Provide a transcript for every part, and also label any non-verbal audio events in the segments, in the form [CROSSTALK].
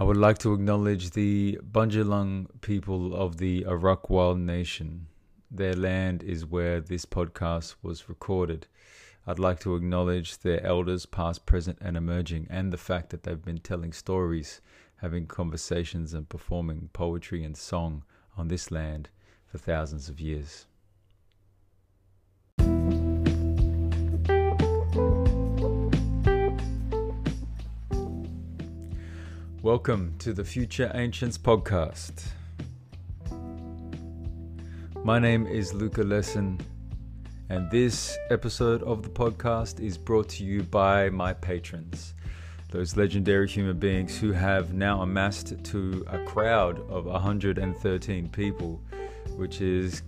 I would like to acknowledge the Bundjalung people of the Arakwal Nation. Their land is where this podcast was recorded. I'd like to acknowledge their elders, past, present, and emerging, and the fact that they've been telling stories, having conversations, and performing poetry and song on this land for thousands of years. Welcome to the Future Ancients podcast. My name is Luka Lesson, and this episode of the podcast is brought to you by my patrons, those legendary human beings who have now amassed to a crowd of 113 people, which is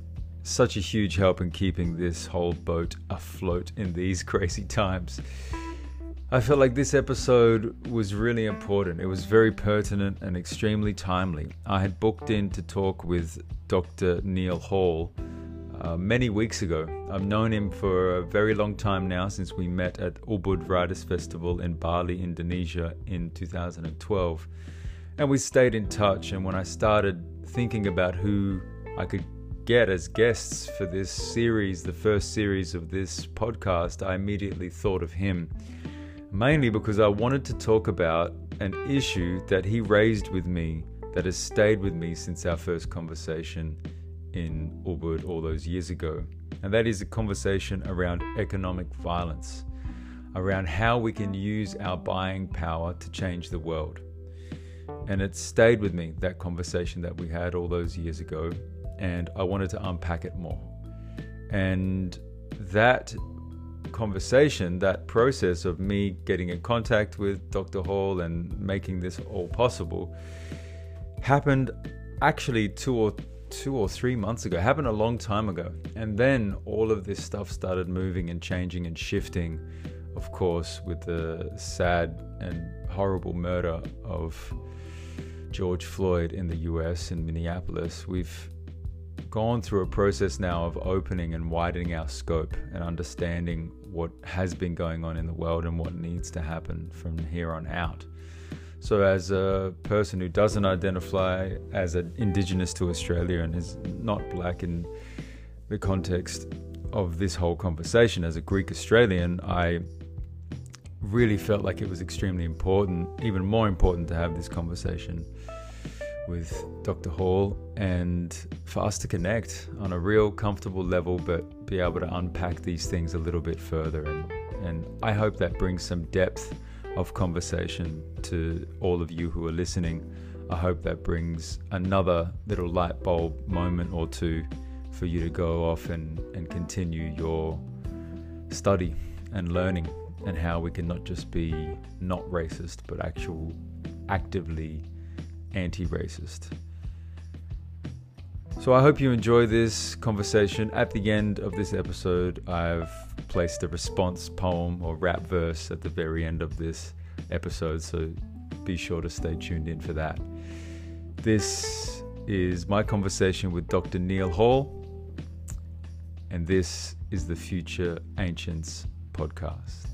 such a huge help in keeping this whole boat afloat in these [LAUGHS] crazy times. I felt like this episode was really important. It was very pertinent and extremely timely. I had booked in to talk with Dr. Neal Hall uh, many weeks ago. I've known him for a very long time now since we met at Ubud Writers Festival in Bali, Indonesia in 2012. And we stayed in touch. And when I started thinking about who I could get as guests for this series, the first series of this podcast, I immediately thought of him mainly because I wanted to talk about an issue that he raised with me that has stayed with me since our first conversation in Ubud all those years ago. And that is a conversation around economic violence, around how we can use our buying power to change the world. And it stayed with me, that conversation that we had all those years ago. And I wanted to unpack it more. And that conversation, that process of me getting in contact with Dr. Hall and making this all possible happened actually two or two or three months ago, happened a long time ago. And then all of this stuff started moving and changing and shifting, of course, with the sad and horrible murder of George Floyd in the US in Minneapolis. We've gone through a process now of opening and widening our scope and understanding what has been going on in the world and what needs to happen from here on out. So, as a person who doesn't identify as an Indigenous to Australia and is not black in the context of this whole conversation, as a Greek Australian, I really felt like it was extremely important, even more important, to have this conversation with Dr. Hall and for us to connect on a real comfortable level, but be able to unpack these things a little bit further. And, and I hope that brings some depth of conversation to all of you who are listening. I hope that brings another little light bulb moment or two for you to go off and, and continue your study and learning and how we can not just be not racist, but actual actively anti racist. So I hope you enjoy this conversation. At the end of this episode, I've placed a response poem or rap verse at the very end of this episode, so be sure to stay tuned in for that. This is my conversation with Dr. Neal Hall, and this is the Future Ancients podcast.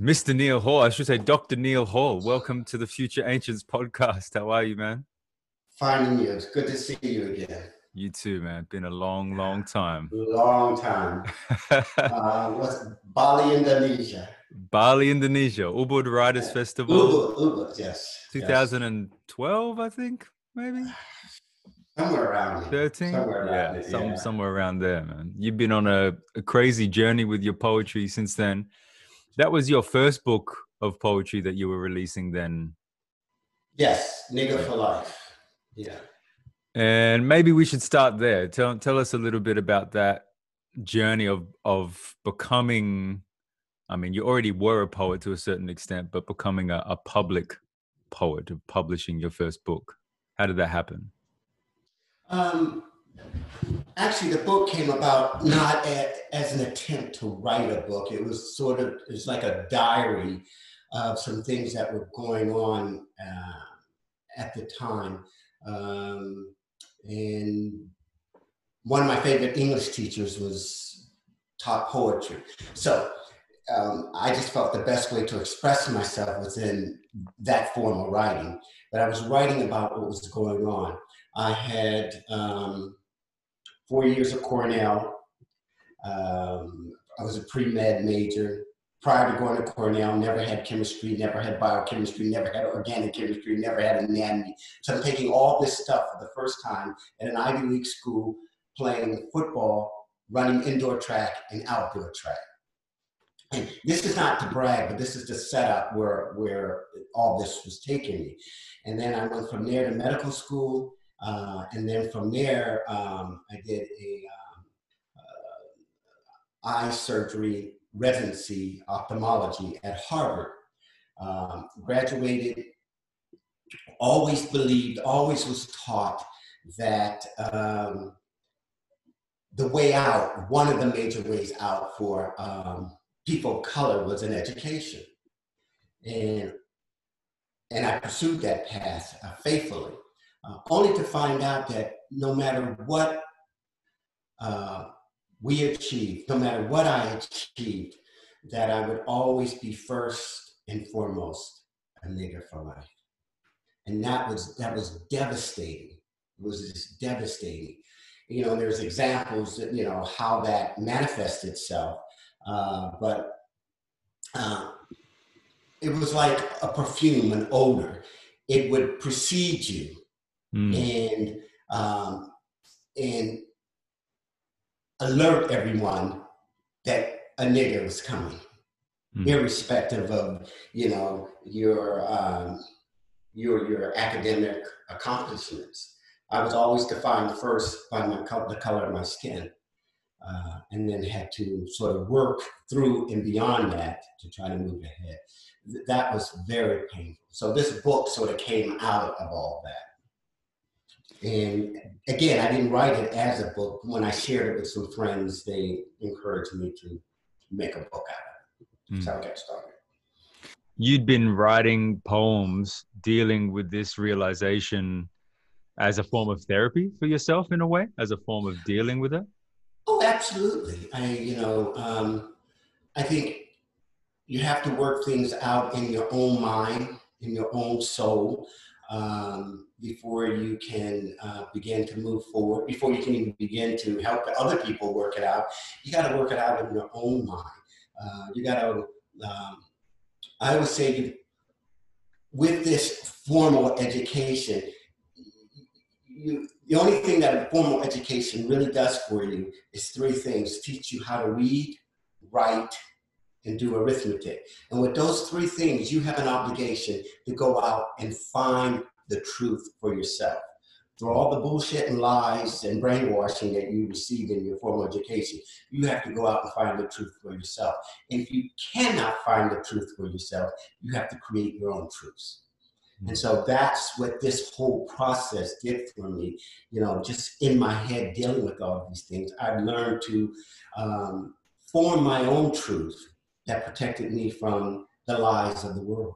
Mr. Neal Hall, I should say Dr. Neal Hall. Welcome to the Future Ancients podcast. How are you, man? Finding you. It's good to see you again. You too, man. Been a long, long time. Long time. [LAUGHS] uh, what's Bali, Indonesia? Bali, Indonesia. Ubud Writers Festival. Ubud, Ubud, yes. 2012, yes. I think, maybe. Somewhere around 13? Somewhere yeah, it, some, yeah, somewhere around there, man. You've been on a, a crazy journey with your poetry since then that was your first book of poetry that you were releasing then. Yes, Nigger for Life. Yeah. And maybe we should start there. Tell tell us a little bit about that journey of of becoming. I mean, you already were a poet to a certain extent, but becoming a, a public poet of publishing your first book. How did that happen? Um, actually, the book came about not as an attempt to write a book. It was sort of it's like a diary of some things that were going on uh, at the time. Um, and one of my favorite English teachers was taught poetry. So um, I just felt the best way to express myself was in that form of writing. But I was writing about what was going on. I had um, four years of Cornell. Um, I was a pre med major. Prior to going to Cornell, never had chemistry, never had biochemistry, never had organic chemistry, never had anatomy. So I'm taking all this stuff for the first time at an Ivy League school, playing football, running indoor track and outdoor track. And this is not to brag, but this is the setup where where all this was taking me. And then I went from there to medical school, uh, and then from there um, I did a um, uh, eye surgery residency ophthalmology at Harvard. Um, graduated. Always believed, always was taught that um, the way out, one of the major ways out for um, people of color was in education. And, and I pursued that path uh, faithfully, uh, only to find out that no matter what uh, we achieved, no matter what I achieved, that I would always be first and foremost a nigger for life. And that was that was devastating. It was just devastating. You know, there's examples that, you know, how that manifests itself. Uh, but uh, it was like a perfume, an odor. It would precede you, mm. and um, and alert everyone that a nigger was coming, mm. irrespective of you know your um, your your academic accomplishments. I was always defined first by my the color of my skin uh, and then had to sort of work through and beyond that to try to move ahead. Th- that was very painful. So this book sort of came out of all that. And again, I didn't write it as a book. When I shared it with some friends, they encouraged me to make a book out of it. Mm. That's how I got started. You'd been writing poems dealing with this realization as a form of therapy for yourself in a way, as a form of dealing with it? Oh, absolutely. I, you know, um, I think you have to work things out in your own mind, in your own soul, um, before you can uh, begin to move forward, before you can even begin to help other people work it out. You got to work it out in your own mind. Uh, you got to, um, I always say, with this formal education, you, the only thing that a formal education really does for you is three things teach you how to read, write, and do arithmetic. And with those three things, you have an obligation to go out and find the truth for yourself. Through all the bullshit and lies and brainwashing that you received in your formal education, you have to go out and find the truth for yourself. If you cannot find the truth for yourself, you have to create your own truths. And so that's what this whole process did for me. You know, just in my head dealing with all these things, I learned to um, form my own truth that protected me from the lies of the world.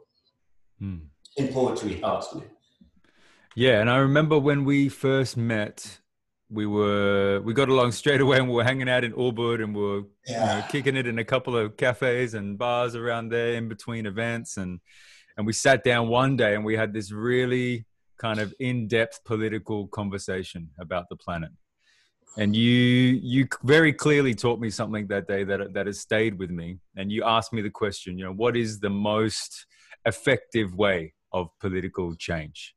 Mm. And poetry helps me. Yeah, and I remember when we first met, we were we got along straight away, and we were hanging out in Ubud, and we were yeah. you know, kicking it in a couple of cafes and bars around there in between events, and and we sat down one day and we had this really kind of in-depth political conversation about the planet. And you you very clearly taught me something that day that that has stayed with me. And you asked me the question you know what is the most effective way of political change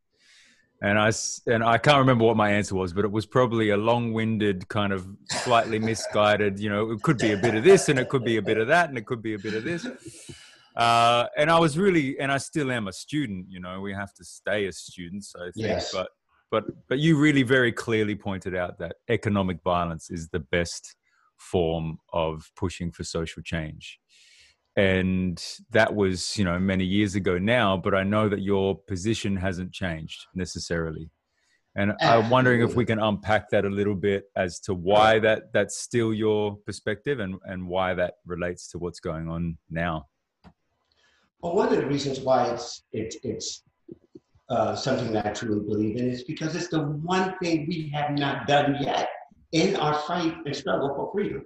and I and I can't remember what my answer was, but it was probably a long-winded, kind of slightly misguided. You know, it could be a bit of this, and it could be a bit of that, and it could be a bit of this. Uh, and I was really, and I still am a student. You know, we have to stay as students. I think, yes. but but but you really very clearly pointed out that economic violence is the best form of pushing for social change and that was you know many years ago now but i know that your position hasn't changed necessarily And I'm wondering if we can unpack that a little bit as to why that that's still your perspective and, and why that relates to what's going on now. Well, one of the reasons why it's it's it's uh, something that I truly believe in is because it's the one thing we have not done yet in our fight and struggle for freedom.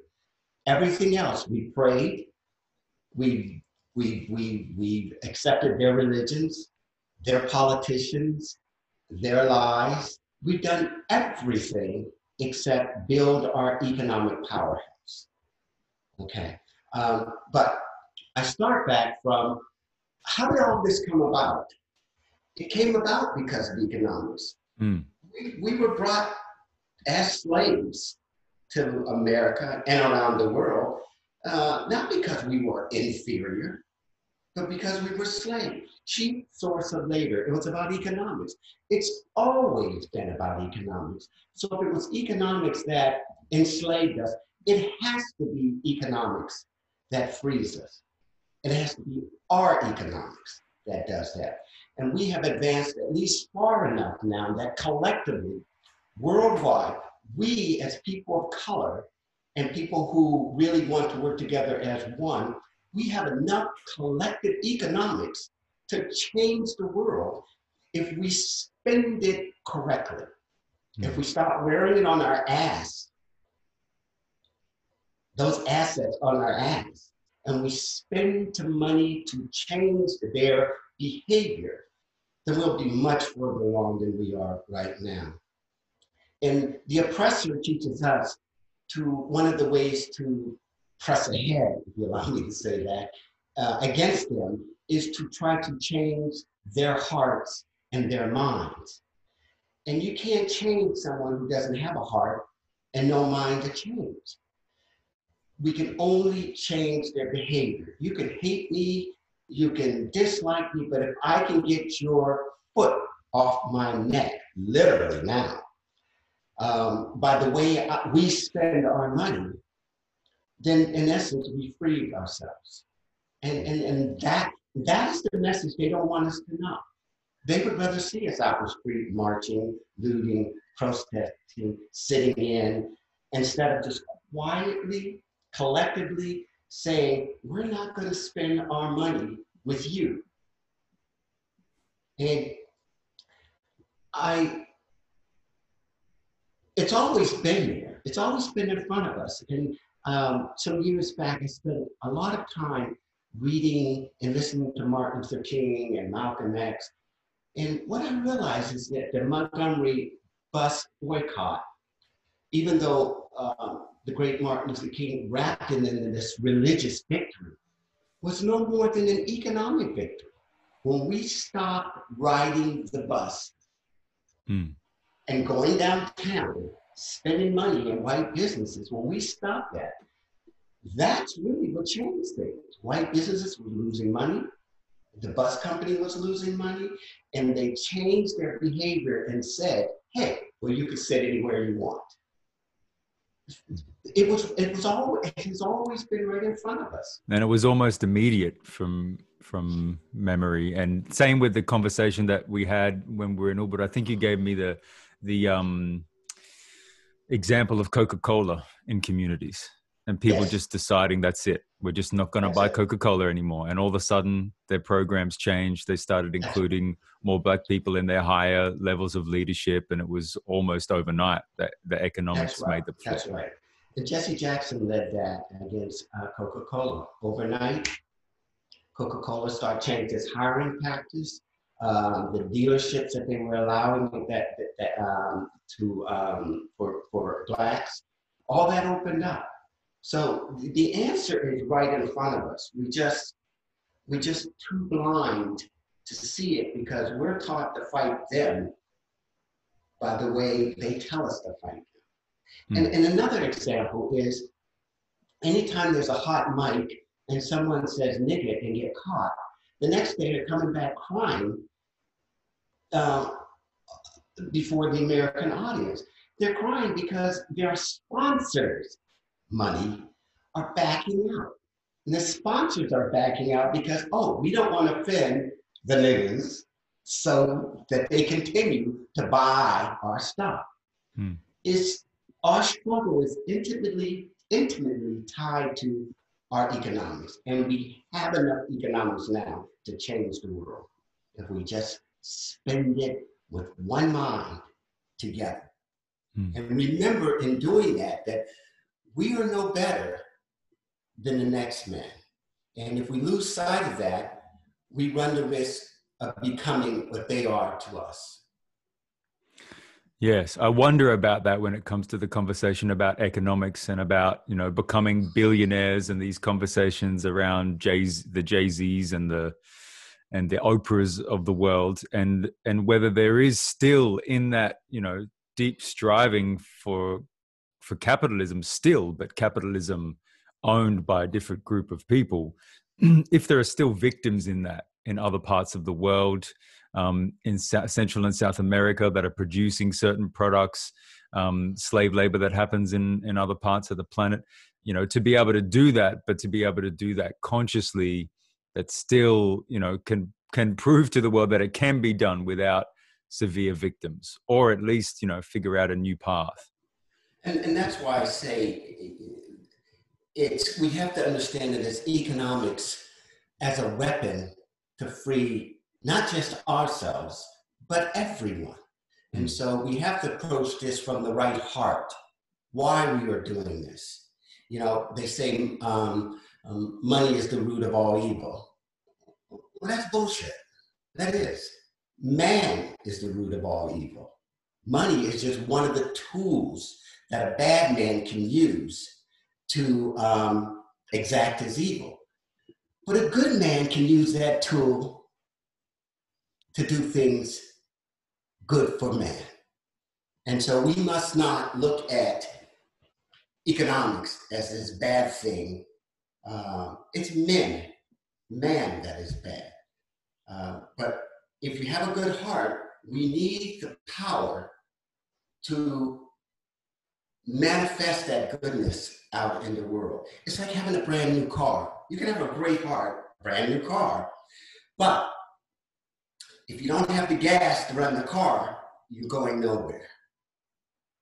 Everything else, we prayed, we we we we accepted their religions, their politicians, their lies. We've done everything except build our economic powerhouse. Okay, um, but I start back from how did all this come about? It came about because of economics. Mm. We, we were brought as slaves to America and around the world, uh, not because we were inferior, but because we were slaves. Cheap source of labor. It was about economics. It's always been about economics. So if it was economics that enslaved us, it has to be economics that frees us. It has to be our economics that does that. And we have advanced at least far enough now that collectively, worldwide, we as people of color and people who really want to work together as one, we have enough collective economics to change the world if we spend it correctly. Hmm. If we stop wearing it on our ass, those assets on our ass, and we spend the money to change their behavior, then we'll be much further along than we are right now. And the oppressor teaches us to one of the ways to press ahead, if you allow me to say that, uh, against them is to try to change their hearts and their minds. And you can't change someone who doesn't have a heart and no mind to change. We can only change their behavior. You can hate me, you can dislike me, but if I can get your foot off my neck, literally now, um, by the way we spend our money, then in essence, we free ourselves. And, and, and that, that is the message they don't want us to know. They would rather see us out on the street marching, looting, protesting, sitting in, instead of just quietly, collectively saying, we're not going to spend our money with you. And I, it's always been there. It's always been in front of us. And um, some years back, I spent a lot of time reading and listening to Martin Luther King and Malcolm X. And what I realized is that the Montgomery bus boycott, even though um, the great Martin Luther King wrapped it in this religious victory, was no more than an economic victory. When we stopped riding the bus mm. And going downtown spending money in white businesses, when we stopped that, that's really what changed things. White businesses were losing money, the bus company was losing money, and they changed their behavior and said, hey, well, you can sit anywhere you want. It was it was always it has always been right in front of us. And it was almost immediate from from memory. And same with the conversation that we had when we were in Ubud. I think you gave me the the um example of Coca-Cola in communities and people yes. just deciding that's it. We're just not going to buy Coca-Cola anymore. And all of a sudden their programs changed. They started including more black people in their higher levels of leadership. And it was almost overnight that the economics right. made the flip. That's right. And Jesse Jackson led that against uh, Coca-Cola. Overnight, Coca-Cola started changing its hiring practice um, the dealerships that they were allowing that, that, that um, to um, for for blacks, all that opened up. So the answer is right in front of us. We just we just too blind to see it because we're taught to fight them by the way they tell us to fight them. Mm. And, and another example is anytime there's a hot mic and someone says nigga and get caught, the next day they're coming back crying uh, before the American audience. They're crying because their sponsors' money are backing out. And the sponsors are backing out because, oh, we don't want to offend the niggas, so that they continue to buy our stuff. Hmm. It's our struggle is intimately, intimately tied to our economics. And we have enough economics now to change the world if we just spend it with one mind together. Hmm. And remember in doing that, that we are no better than the next man. And if we lose sight of that, we run the risk of becoming what they are to us. Yes, I wonder about that when it comes to the conversation about economics and about you know becoming billionaires and these conversations around Jay's the Jay Z's and the and the Oprahs of the world and and whether there is still in that you know deep striving for for capitalism still, but capitalism owned by a different group of people. [CLEARS THROAT] if there are still victims in that in other parts of the world, um, in Central and South America that are producing certain products, um, slave labor that happens in in other parts of the planet. You know, to be able to do that, but to be able to do that consciously, that still you know can can prove to the world that it can be done without severe victims, or at least you know figure out a new path. And, and that's why I say it's we have to understand that as economics as a weapon to free not just ourselves, but everyone. And hmm. so we have to approach this from the right heart, why we are doing this. You know, they say um, um, money is the root of all evil. Well, that's bullshit. That is. Man is the root of all evil. Money is just one of the tools that a bad man can use to um, exact his evil. But a good man can use that tool to do things good for man. And so we must not look at economics as this bad thing. Uh, it's men, man that is bad. Uh, but if you have a good heart, we need the power to manifest that goodness out in the world. It's like having a brand new car. You can have a great heart, brand new car, but if you don't have the gas to run the car, you're going nowhere.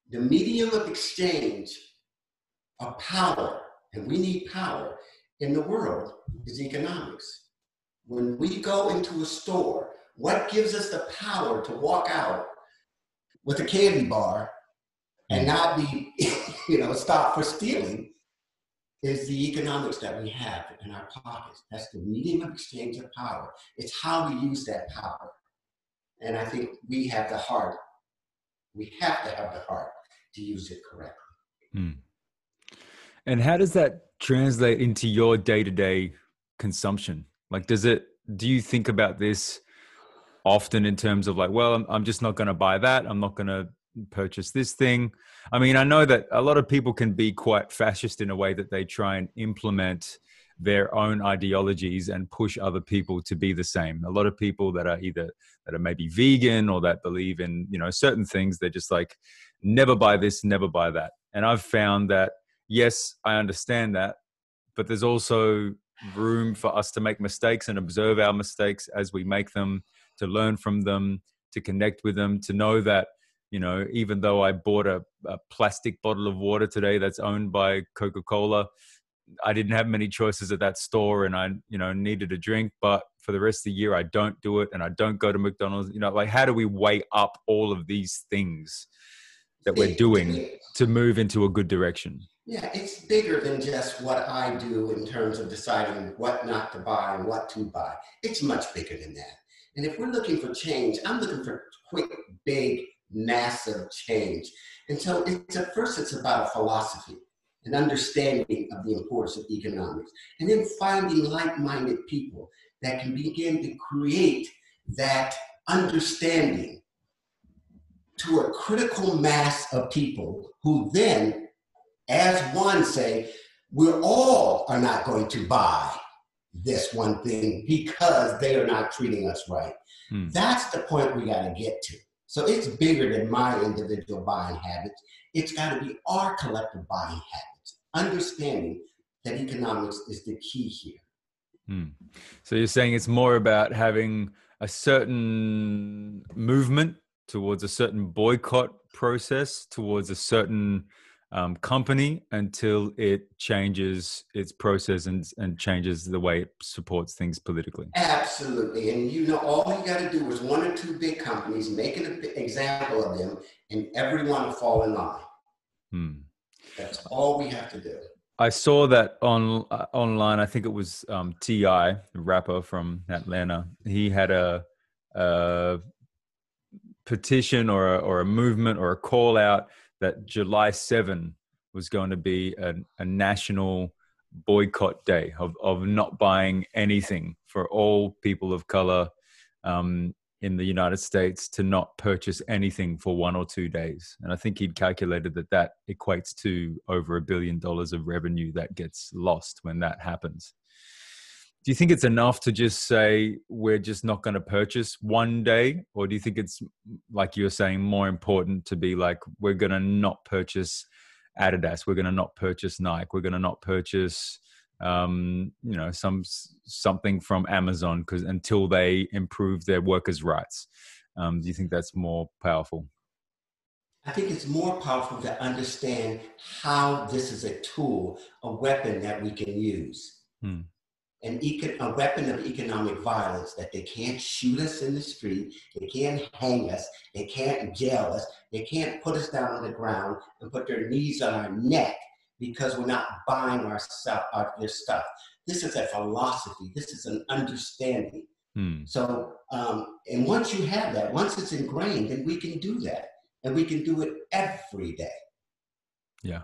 The medium of exchange of power, and we need power in the world, is economics. When we go into a store, what gives us the power to walk out with a candy bar and not be, [LAUGHS] you know, stopped for stealing is the economics that we have in our pockets. That's the medium of exchange of power. It's how we use that power. And I think we have the heart. We have to have the heart to use it correctly. Hmm. And how does that translate into your day to day consumption? Like, does it, do you think about this often in terms of like, well, I'm, I'm just not going to buy that. I'm not going to purchase this thing. I mean, I know that a lot of people can be quite fascist in a way that they try and implement their own ideologies and push other people to be the same. A lot of people that are either that are maybe vegan or that believe in, you know, certain things, they're just like, never buy this, never buy that. And I've found that, yes, I understand that, but there's also room for us to make mistakes and observe our mistakes as we make them, to learn from them, to connect with them, to know that you know even though i bought a, a, plastic bottle of water today that's owned by coca-cola I didn't have many choices at that store and I, you know, needed a drink, but for the rest of the year I don't do it and I don't go to McDonald's. You know, like how do we weigh up all of these things that we're doing to move into a good direction? Yeah, it's bigger than just what I do in terms of deciding what not to buy and what to buy. It's much bigger than that. And if we're looking for change, I'm looking for quick, big, massive change. And so it's at first it's about a philosophy an understanding of the importance of economics, and then finding like minded people that can begin to create that understanding to a critical mass of people who then, as one, say, we all are not going to buy this one thing because they are not treating us right. Hmm. That's the point we got to get to. So it's bigger than my individual buying habits. It's got to be our collective buying habits understanding that economics is the key here. Hmm. So you're saying it's more about having a certain movement towards a certain boycott process towards a certain um, company until it changes its process and, and changes the way it supports things politically. Absolutely. And you know, all you got to do is one or two big companies, make an example of them, and everyone will fall in line. Hmm. That's all we have to do. I saw that on uh, online. I think it was um, T.I., the rapper from Atlanta. He had a, a petition or a, or a movement or a call out that July 7 was going to be a, a national boycott day of, of not buying anything for all people of color um, in the United States to not purchase anything for one or two days. And I think he'd calculated that that equates to over a billion dollars of revenue that gets lost when that happens. Do you think it's enough to just say we're just not going to purchase one day? Or do you think it's, like you're saying, more important to be like, we're going to not purchase Adidas, we're going to not purchase Nike, we're going to not purchase um, you know some something from Amazon because until they improve their workers' rights. Um, do you think that's more powerful? I think it's more powerful to understand how this is a tool, a weapon that we can use. Hmm. An econ- a weapon of economic violence that they can't shoot us in the street, they can't hang us, they can't jail us, they can't put us down on the ground and put their knees on our neck because we're not buying our stuff, our, their stuff. This is a philosophy. This is an understanding. Hmm. So, um, and once you have that, once it's ingrained, then we can do that, and we can do it every day. Yeah.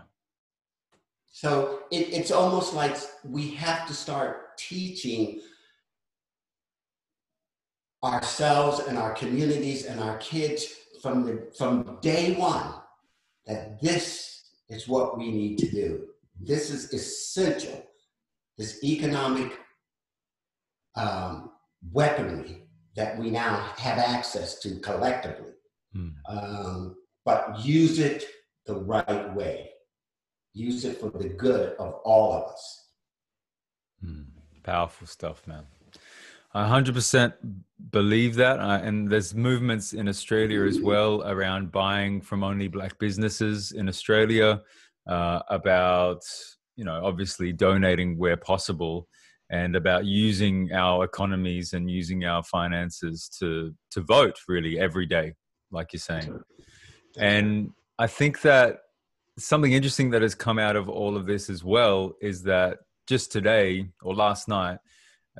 So it, it's almost like we have to start teaching ourselves and our communities and our kids from the from day one that this is what we need to do. This is essential. This economic um, weaponry that we now have access to collectively. Hmm. Um, but use it the right way. Use it for the good of all of us. Hmm. Powerful stuff, man. I 100% believe that. Uh, and there's movements in Australia as well around buying from only black businesses in Australia, uh, about, you know, obviously donating where possible and about using our economies and using our finances to, to vote really every day, like you're saying. And I think that something interesting that has come out of all of this as well is that just today or last night,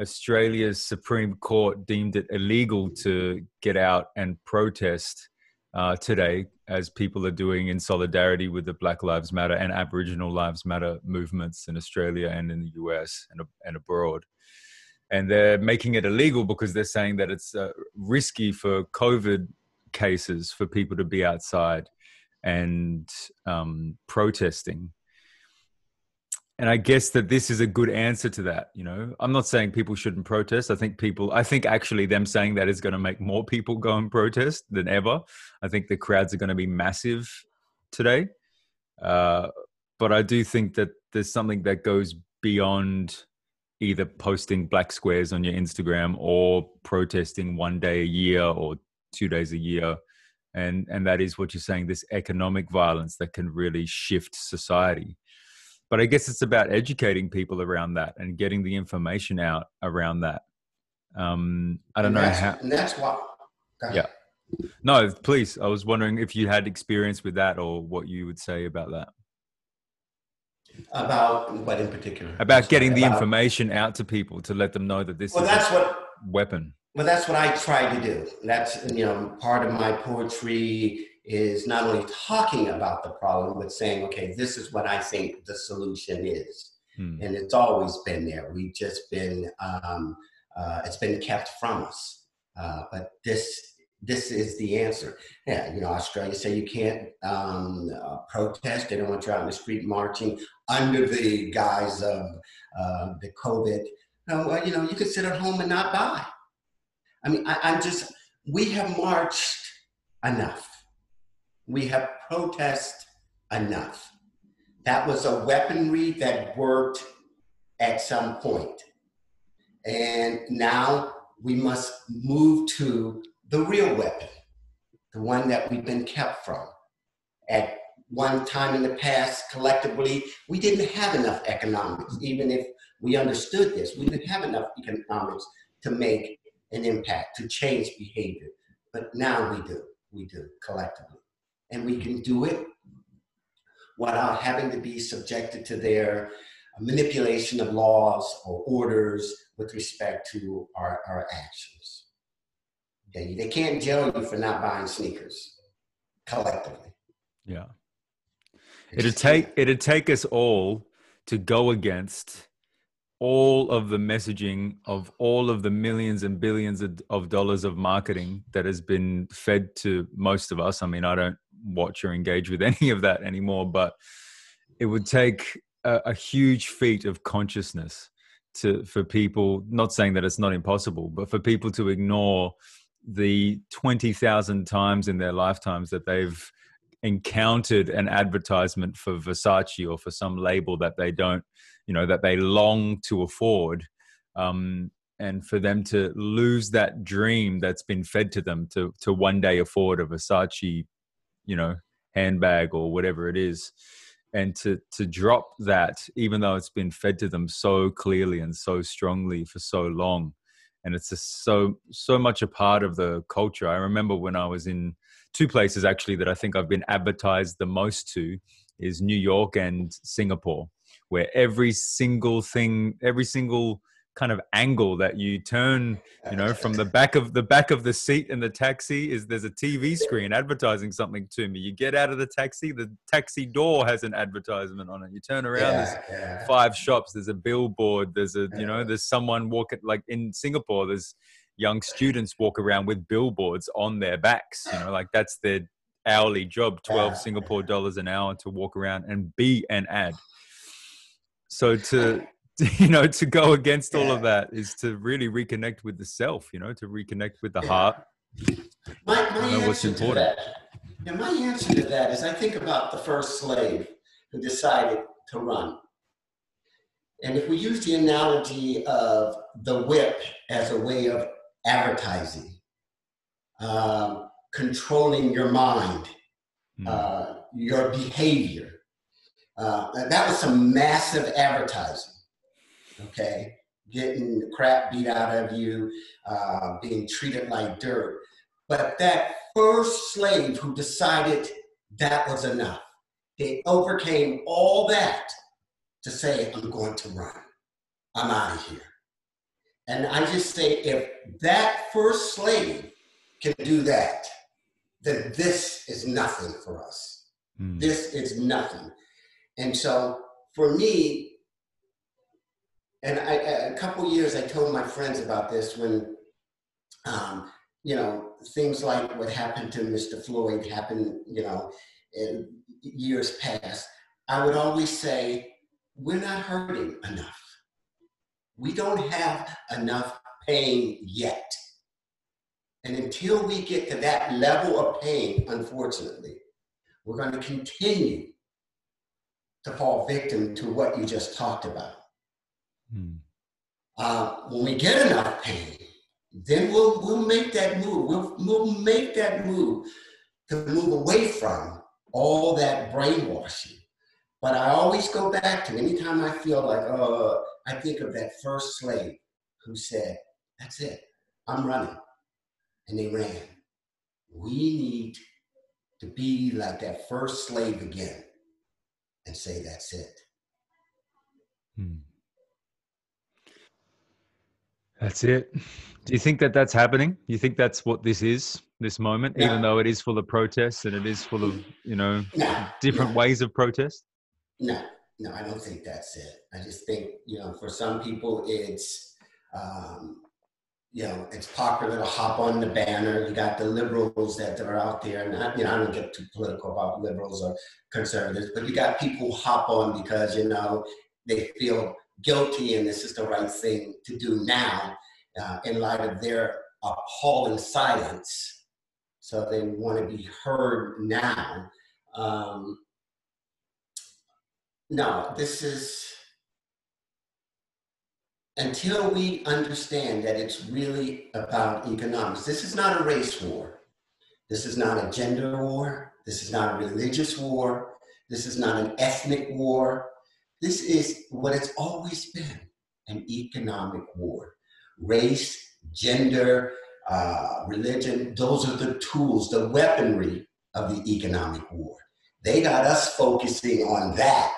Australia's Supreme Court deemed it illegal to get out and protest uh, today, as people are doing in solidarity with the Black Lives Matter and Aboriginal Lives Matter movements in Australia and in the US and, and abroad. And they're making it illegal because they're saying that it's uh, risky for COVID cases for people to be outside and um, protesting. And i guess that this is a good answer to that you know? I'm not saying people shouldn't protest. I think people i think actually them saying that is going to make more people go and protest than ever. I think the crowds are going to be massive today. Uh, but i do think that there's something that goes beyond either posting black squares on your instagram or protesting one day a year or two days a year and and that is what you're saying this economic violence that can really shift society but I guess it's about educating people around that and getting the information out around that. Um, I don't and know how. And that's why. Yeah. No, please. I was wondering if you had experience with that or what you would say about that. About what in particular? About getting the about, information out to people to let them know that this well, is that's a what, weapon. Well, that's what I try to do. That's you know part of my poetry is not only talking about the problem, but saying, okay, this is what I think the solution is. Hmm. And it's always been there. We've just been, um, uh, it's been kept from us. Uh, but this this is the answer. Yeah, you know, Australia say you can't um, uh, protest. They don't want you out in the street marching under the guise of uh, the COVID. No, well, you know, you could sit at home and not buy. I mean, I, I'm just, we have marched enough we have protest enough. That was a weaponry that worked at some point. And now we must move to the real weapon, the one that we've been kept from. At one time in the past, collectively, we didn't have enough economics, even if we understood this. We didn't have enough economics to make an impact, to change behavior. But now we do, we do collectively. And we can do it without having to be subjected to their manipulation of laws or orders with respect to our, our actions. Okay? They can't jail you for not buying sneakers collectively. Yeah. It'd take it'd take us all to go against all of the messaging of all of the millions and billions of, dollars of marketing that has been fed to most of us. I mean, I don't watch or engage with [LAUGHS] any of that anymore, but it would take a, a huge feat of consciousness to for people. Not saying that it's not impossible, but for people to ignore the twenty thousand times in their lifetimes that they've encountered an advertisement for Versace or for some label that they don't, you know, that they long to afford. Um, and for them to lose that dream that's been fed to them to to one day afford a Versace, you know, handbag or whatever it is, and to to drop that, even though it's been fed to them so clearly and so strongly for so long, and it's just so so much a part of the culture. I remember when I was in two places actually that I think I've been advertised the most to is New York and Singapore, where every single thing, every single kind of angle that you turn you know from the back of the back of the seat in the taxi is there's a tv screen advertising something to me you get out of the taxi the taxi door has an advertisement on it you turn around yeah, there's yeah. five shops there's a billboard there's a you know there's someone walking like in singapore there's young students walk around with billboards on their backs. You know, like that's their hourly job, 12 Singapore dollars an hour to walk around and be an ad. So to, [LAUGHS] [LAUGHS] you know, to go against all of that is to really reconnect with the self, you know, to reconnect with the heart. My, my know what's important. That, my answer to that is I think about the first slave who decided to run. And if we use the analogy of the whip as a way of advertising, uh, controlling your mind, mm. uh, your behavior. Uh, that was some massive advertising, okay? Getting the crap beat out of you, uh, being treated like dirt. But that first slave who decided that was enough, they overcame all that to say, I'm going to run. I'm out of here. And I just say, if that first slave can do that, then this is nothing for us. Mm. This is nothing. And so for me, and I, a couple years I told my friends about this when, um, you know, things like what happened to Mr. Floyd happened, you know, years past. I would always say, we're not hurting enough. We don't have enough pain yet. And until we get to that level of pain, unfortunately, we're going to continue to fall victim to what you just talked about. Hmm. Uh, when we get enough pain, then we'll, we'll make that move. We'll, we'll make that move to move away from all that brainwashing. But I always go back to anytime I feel like, oh, I think of that first slave who said, That's it, I'm running. And they ran. We need to be like that first slave again and say, That's it. Hmm. That's it. Do you think that that's happening? You think that's what this is, this moment, no. even though it is full of protests and it is full of, you know, no. different no. ways of protest? No, no, I don't think that's it. I just think, you know, for some people, it's, um, you know, it's popular to hop on the banner. You got the liberals that are out there, and I, you know, I don't get too political about liberals or conservatives, but you got people who hop on because you know they feel guilty, and this is the right thing to do now, uh, in light of their appalling silence. So they want to be heard now. Um, no, this is until we understand that it's really about economics, this is not a race war. This is not a gender war. This is not a religious war. This is not an ethnic war. This is what it's always been an economic war. Race, gender, uh, religion, those are the tools, the weaponry of the economic war. They got us focusing on that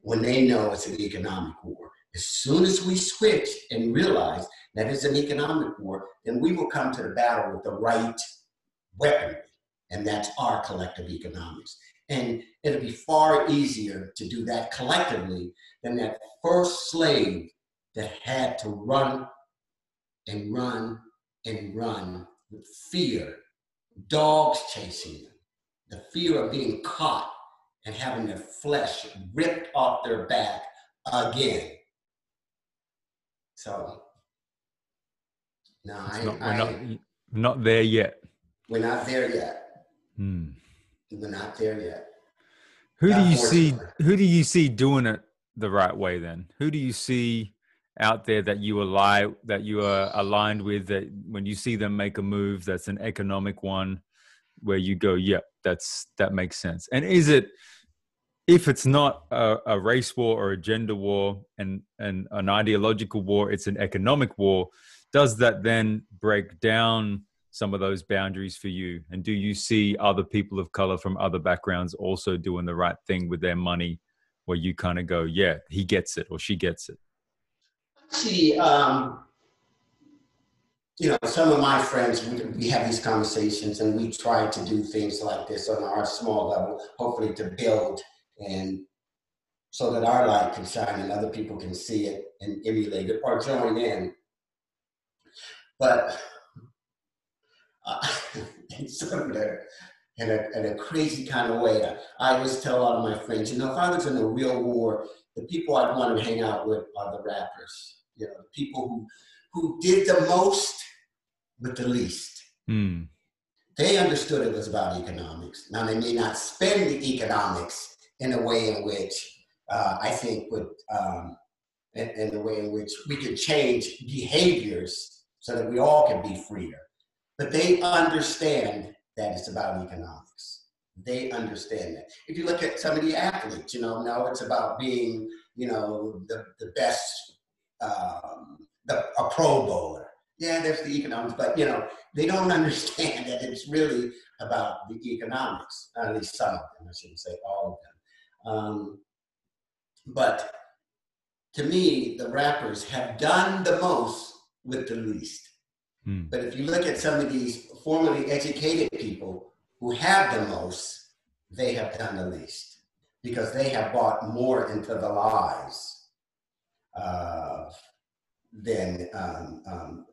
when they know it's an economic war. As soon as we switch and realize that it's an economic war, then we will come to the battle with the right weaponry, and that's our collective economics. And it'll be far easier to do that collectively than that first slave that had to run and run and run with fear, dogs chasing them, the fear of being caught and having their flesh ripped off their back again. So, no, I, not, we're not, not there yet. We're not there yet. Hmm. We're not there yet. Who do you see? Who do you see doing it the right way? Then, who do you see out there that you ally that you are aligned with? That when you see them make a move, that's an economic one, where you go, "Yep, yeah, that's that makes sense." And is it? If it's not a, a race war or a gender war and, and an ideological war, it's an economic war. Does that then break down some of those boundaries for you? And do you see other people of color from other backgrounds also doing the right thing with their money where you kind of go, yeah, he gets it or she gets it? See, um, you know, some of my friends, we, we have these conversations and we try to do things like this on our small level, hopefully to build and so that our light can shine and other people can see it and emulate it or join in. But uh, [LAUGHS] in sort of a, in a, in a crazy kind of way. I always tell a lot of my friends, you know, if I was in a real war, the people I'd want to hang out with are the rappers. You know, the people who who did the most with the least. Mm. They understood it was about economics. Now they may not spend the economics in a way in which uh, I think would, um, in, in the way in which we could change behaviors so that we all can be freer but they understand that it's about economics. They understand that. If you look at some of the athletes, you know, now it's about being, you know, the, the best, um, the, a pro bowler. Yeah, there's the economics, but, you know, they don't [LAUGHS] understand that it's really about the economics, at least some of them, I shouldn't say all of them. Um, but to me, the rappers have done the most with the least. Hmm. But if you look at some of these formally educated people who have the most, they have done the least because they have bought more into the lies uh, than um, um,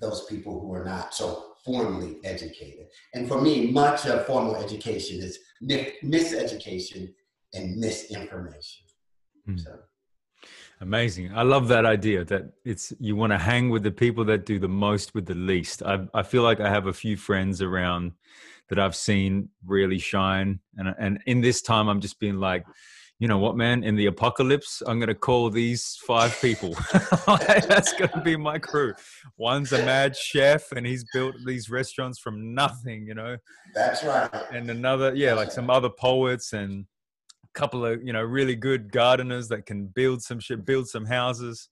those people who are not so formally educated. And for me, much of formal education is miseducation and misinformation. Mm. So. Amazing. I love that idea that it's you want to hang with the people that do the most with the least. I I feel like I have a few friends around that I've seen really shine and and in this time I'm just being like you know what man in the apocalypse i'm going to call these five people [LAUGHS] that's going to be my crew one's a mad chef and he's built these restaurants from nothing you know that's right and another yeah like some other poets and couple of you know really good gardeners that can build some shit, build some houses.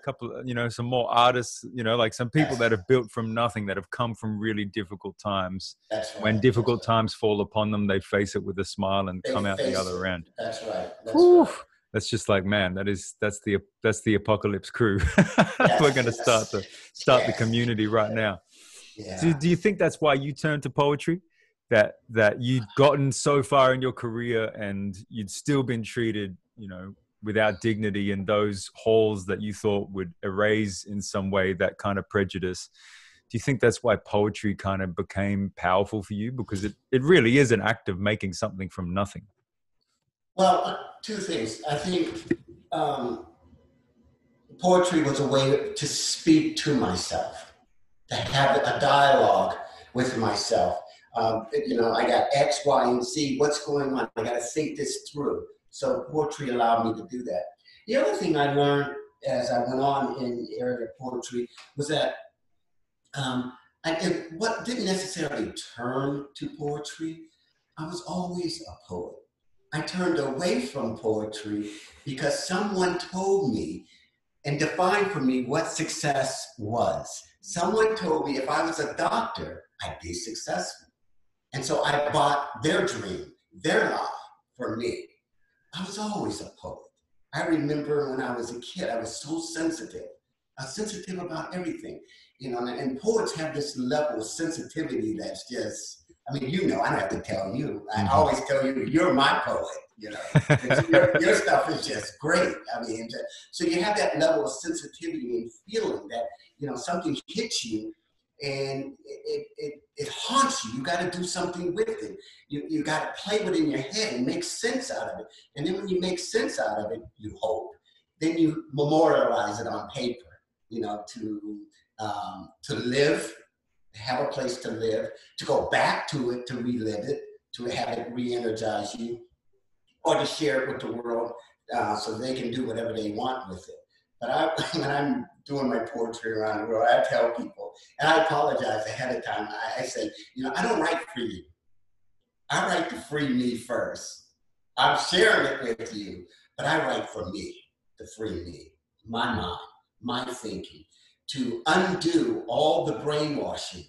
A couple, of, you know, some more artists. You know, like some people that have built from nothing, that have come from really difficult times. Right. When difficult right. times fall upon them, they face it with a smile and they come out the other it. end. That's right. That's right. That's just like man, that is that's the that's the apocalypse crew. Yes, [LAUGHS] We're going to start the start yes. the community right now. Yeah. Do, do you think that's why you turned to poetry? That that you'd [SIGHS] gotten so far in your career and you'd still been treated you know without dignity in those halls that you thought would erase in some way that kind of prejudice do you think that's why poetry kind of became powerful for you? Because it, it really is an act of making something from nothing. Well uh, two things. I think um, poetry was a way to speak to myself to have a dialogue with myself um, you know, I got X, Y, and Z. What's going on? I got to think this through. So poetry allowed me to do that. The other thing I learned as I went on in the area of poetry was that um, I, what didn't necessarily turn to poetry, I was always a poet. I turned away from poetry because someone told me and defined for me what success was. Someone told me if I was a doctor, I'd be successful. And so I bought their dream, their lie for me. I was always a poet. I remember when I was a kid, I was so sensitive. I was sensitive about everything. You know, and, and poets have this level of sensitivity that's just, I mean, you know, I don't have to tell you. I mm-hmm. always tell you, you're my poet. You know, your, [LAUGHS] your, stuff is just great. I mean, so you have that level of sensitivity and feeling that you know something hits you and it, it, it haunts you. You got to do something with it. You, you got to play with it in your head and make sense out of it. And then when you make sense out of it, you hope. Then you memorialize it on paper, you know, to, um, to live, have a place to live, to go back to it, to relive it, to have it re-energize you, or to share it with the world uh, so they can do whatever they want with it. But I, [LAUGHS] when I'm doing my poetry around the world, I tell people, and I apologize ahead of time. I, I say, you know, I don't write for you. I write to free me first. I'm sharing it with you, but I write for me, to free me, my mind, my thinking, to undo all the brainwashing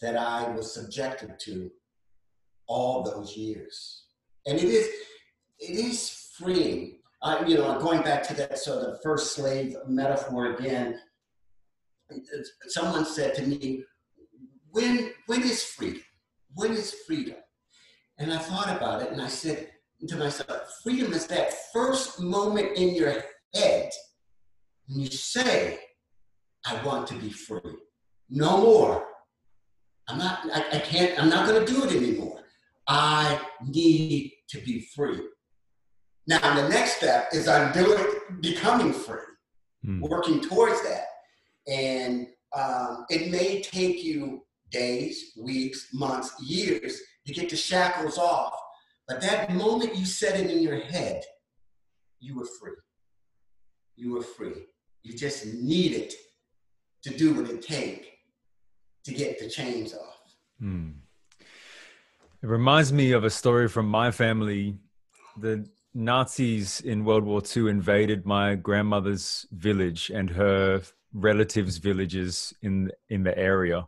that I was subjected to all those years. And it is, it is freeing uh, you know, going back to that sort of first slave metaphor again, someone said to me, when, when is freedom? When is freedom? And I thought about it and I said to myself, freedom is that first moment in your head when you say, I want to be free. No more. I'm not, I, I can't, I'm not going to do it anymore. I need to be free. Now, the next step is I'm doing becoming free, mm. working towards that. And um, it may take you days, weeks, months, years to get the shackles off. But that moment you set it in your head, you were free. You were free. You just needed to do what it takes to get the chains off. Mm. It reminds me of a story from my family. The Nazis in World War II invaded my grandmother's village and her relatives' villages in in the area.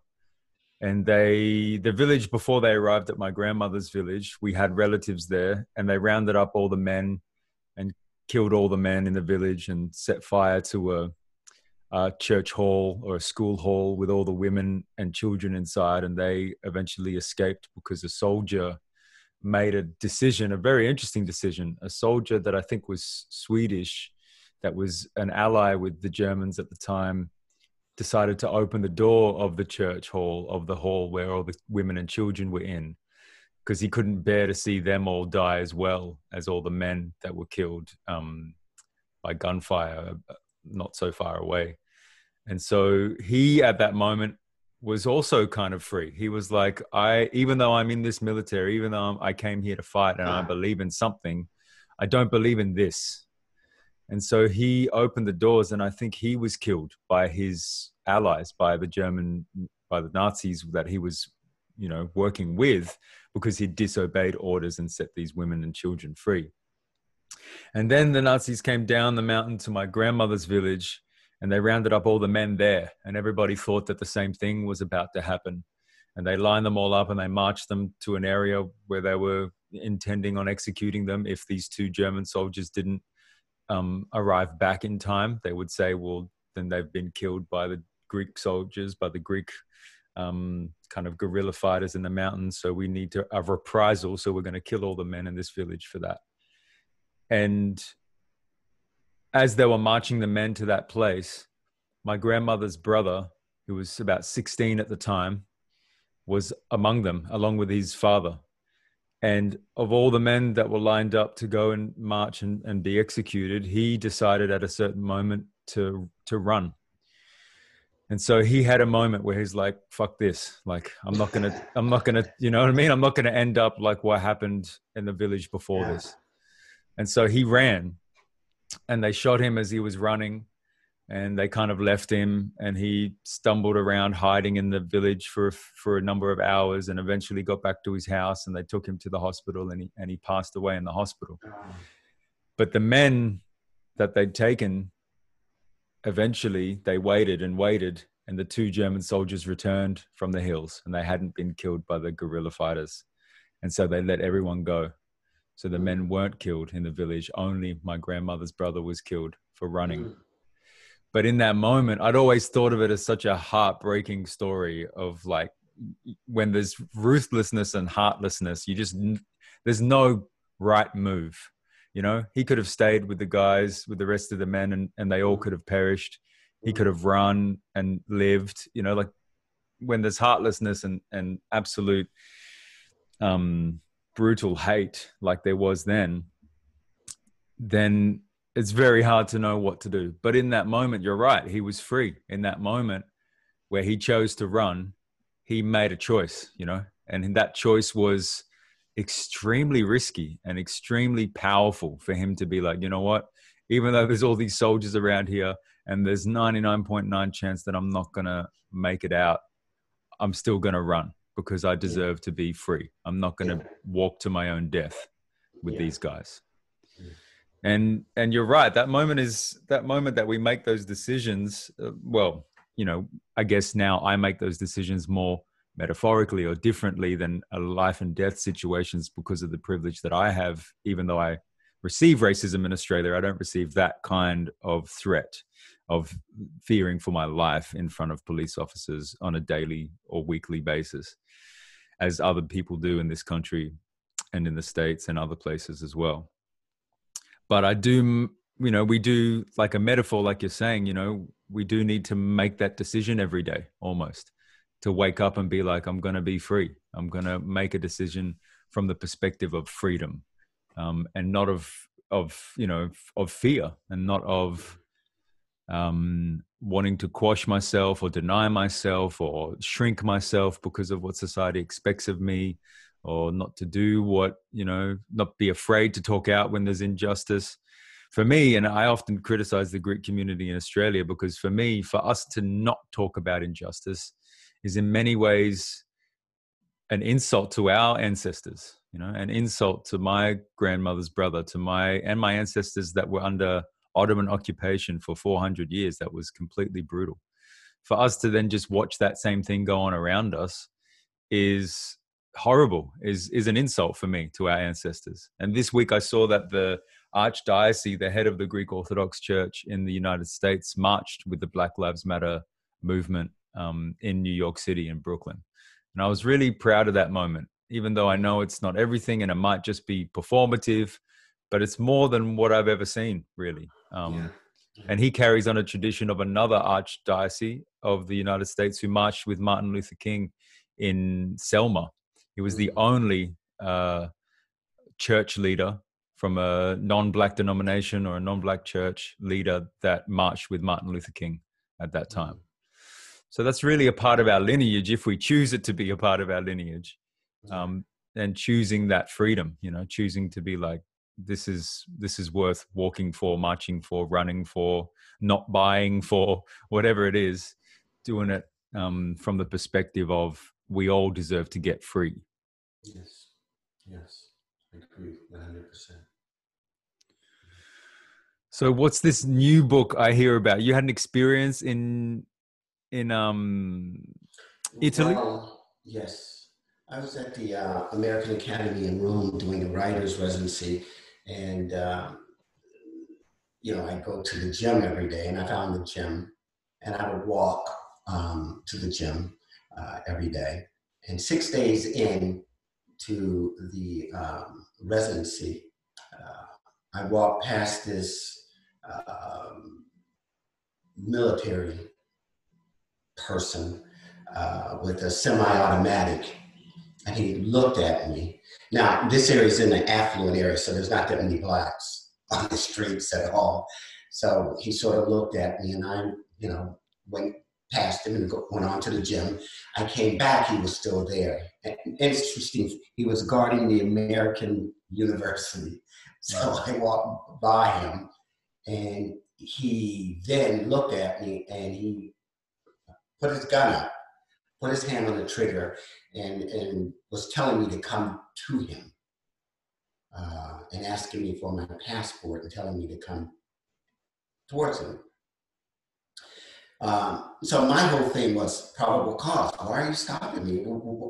And they, the village before they arrived at my grandmother's village, we had relatives there, and they rounded up all the men and killed all the men in the village and set fire to a, a church hall or a school hall with all the women and children inside. And they eventually escaped because a soldier made a decision, a very interesting decision. A soldier that I think was Swedish, that was an ally with the Germans at the time, decided to open the door of the church hall, of the hall where all the women and children were in, because he couldn't bear to see them all die as well as all the men that were killed um, by gunfire uh, not so far away. And so he, at that moment, was also kind of free. He was like, I, even though I'm in this military, even though I'm, i came here to fight and I believe in something, I don't believe in this. And so he opened the doors, and I think he was killed by his allies, by the German, by the Nazis that he was, you know, working with, because he disobeyed orders and set these women and children free. And then the Nazis came down the mountain to my grandmother's village and they rounded up all the men there and everybody thought that the same thing was about to happen. And they lined them all up and they marched them to an area where they were intending on executing them if these two german soldiers didn't um, arrive back in time. They would say well then they've been killed by the greek soldiers by the greek um, kind of guerrilla fighters in the mountains. So we need to a reprisal so we're going to kill all the men in this village for that. And as they were marching the men to that place, my grandmother's brother, who was about 16 at the time, was among them, along with his father. And of all the men that were lined up to go and march and, and be executed, he decided at a certain moment to to run. And so he had a moment where he's like, fuck this. Like, I'm not gonna, [LAUGHS] I'm not gonna, you know what I mean? I'm not gonna end up like what happened in the village before yeah. this. And so he ran and they shot him as he was running and they kind of left him and he stumbled around hiding in the village for for a number of hours and eventually got back to his house and they took him to the hospital and he and he passed away in the hospital. But the men that they'd taken eventually they waited and waited and the two german soldiers returned from the hills and they hadn't been killed by the guerrilla fighters. And so they let everyone go so the men weren't killed in the village only my grandmother's brother was killed for running. Mm. But in that moment i'd always thought of it as such a heartbreaking story of like when there's ruthlessness and heartlessness you just there's no right move you know? He could have stayed with the guys with the rest of the men and, and they all could have perished. He could have run and lived you know? Like when there's heartlessness and and absolute um brutal hate like there was then then it's very hard to know what to do. But in that moment, you're right. He was free in that moment where he chose to run. He made a choice, you know, and that choice was extremely risky and extremely powerful for him to be like, you know what? Even though there's all these soldiers around here and there's 99.9 chance that I'm not going to make it out, I'm still going to run because I deserve to be free. I'm not going to walk to my own death with yeah. these guys. And and you're right that moment is that moment that we make those decisions uh, well you know i guess now i make those decisions more metaphorically or differently than a life and death situations because of the privilege that i have even though i receive racism in australia i don't receive that kind of threat of fearing for my life in front of police officers on a daily or weekly basis as other people do in this country and in the states and other places as well but I do, you know, we do like a metaphor, like you're saying, you know, we do need to make that decision every day almost to wake up and be like, I'm going to be free. I'm going to make a decision from the perspective of freedom um, and not of, of, you know, of fear and not of um, wanting to quash myself or deny myself or shrink myself because of what society expects of me or not to do what you know not be afraid to talk out when there's injustice. For me and i often criticize the greek community in australia because for me for us to not talk about injustice is in many ways an insult to our ancestors you know an insult to my grandmother's brother to my and my ancestors that were under ottoman occupation for 400 years that was completely brutal. For us to then just watch that same thing go on around us is horrible is is an insult for me to our ancestors. And this week i saw that the archdiocese the head of the greek orthodox church in the united states marched with the black lives matter movement um, in new york city and brooklyn. And i was really proud of that moment even though i know it's not everything and it might just be performative but it's more than what i've ever seen really um, yeah. And he carries on a tradition of another archdiocese of the United States who marched with Martin Luther King in Selma he was the mm. only uh, church leader from a non-black denomination or a non-black church leader that marched with Martin Luther King at that time. Mm. So that's really a part of our lineage if we choose it to be a part of our lineage. Um, and choosing that freedom, you know, choosing to be like, this is this is worth walking for, marching for, running for, not buying for, [LAUGHS] whatever it is, doing it um, from the perspective of we all deserve to get free. Yes, yes, I agree 100%. So what's this new book I hear about? You had an experience in in um Italy? Well, yes. I was at the uh, American Academy in Rome doing a writer's residency and uh, you know, I go to the gym every day and I found the gym and I would walk um, to the gym uh, every day. And six days in to the um, residency, uh, I walked past this um, military person uh, with a semi-automatic, and he looked at me. Now, this area is in an affluent area, so there's not that many blacks on the streets at all. So he sort of looked at me, and I, you know, went past him and went on to the gym. I came back, he was still there. And interesting, he was guarding the American University. So I walked by him and he then looked at me and he put his gun up, put his hand on the trigger, and, and was telling me to come to him uh, and asking me for my passport and telling me to come towards him. Um, so my whole thing was probable cause. Why are you stopping me?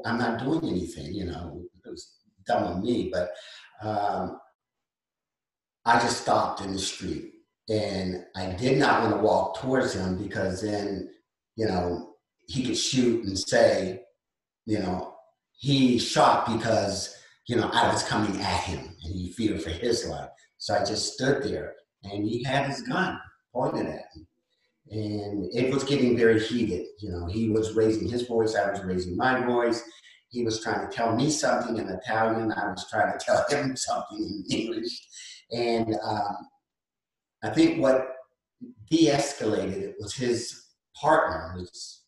I'm not doing anything, you know. It was dumb of me, but um, I just stopped in the street and I did not want to walk towards him because then, you know, he could shoot and say, you know, he shot because, you know, I was coming at him and he feared for his life. So I just stood there and he had his gun pointed at me. And it was getting very heated. You know, he was raising his voice, I was raising my voice. He was trying to tell me something in Italian, I was trying to tell him [LAUGHS] something in English. And um, I think what de escalated it was his partner, who's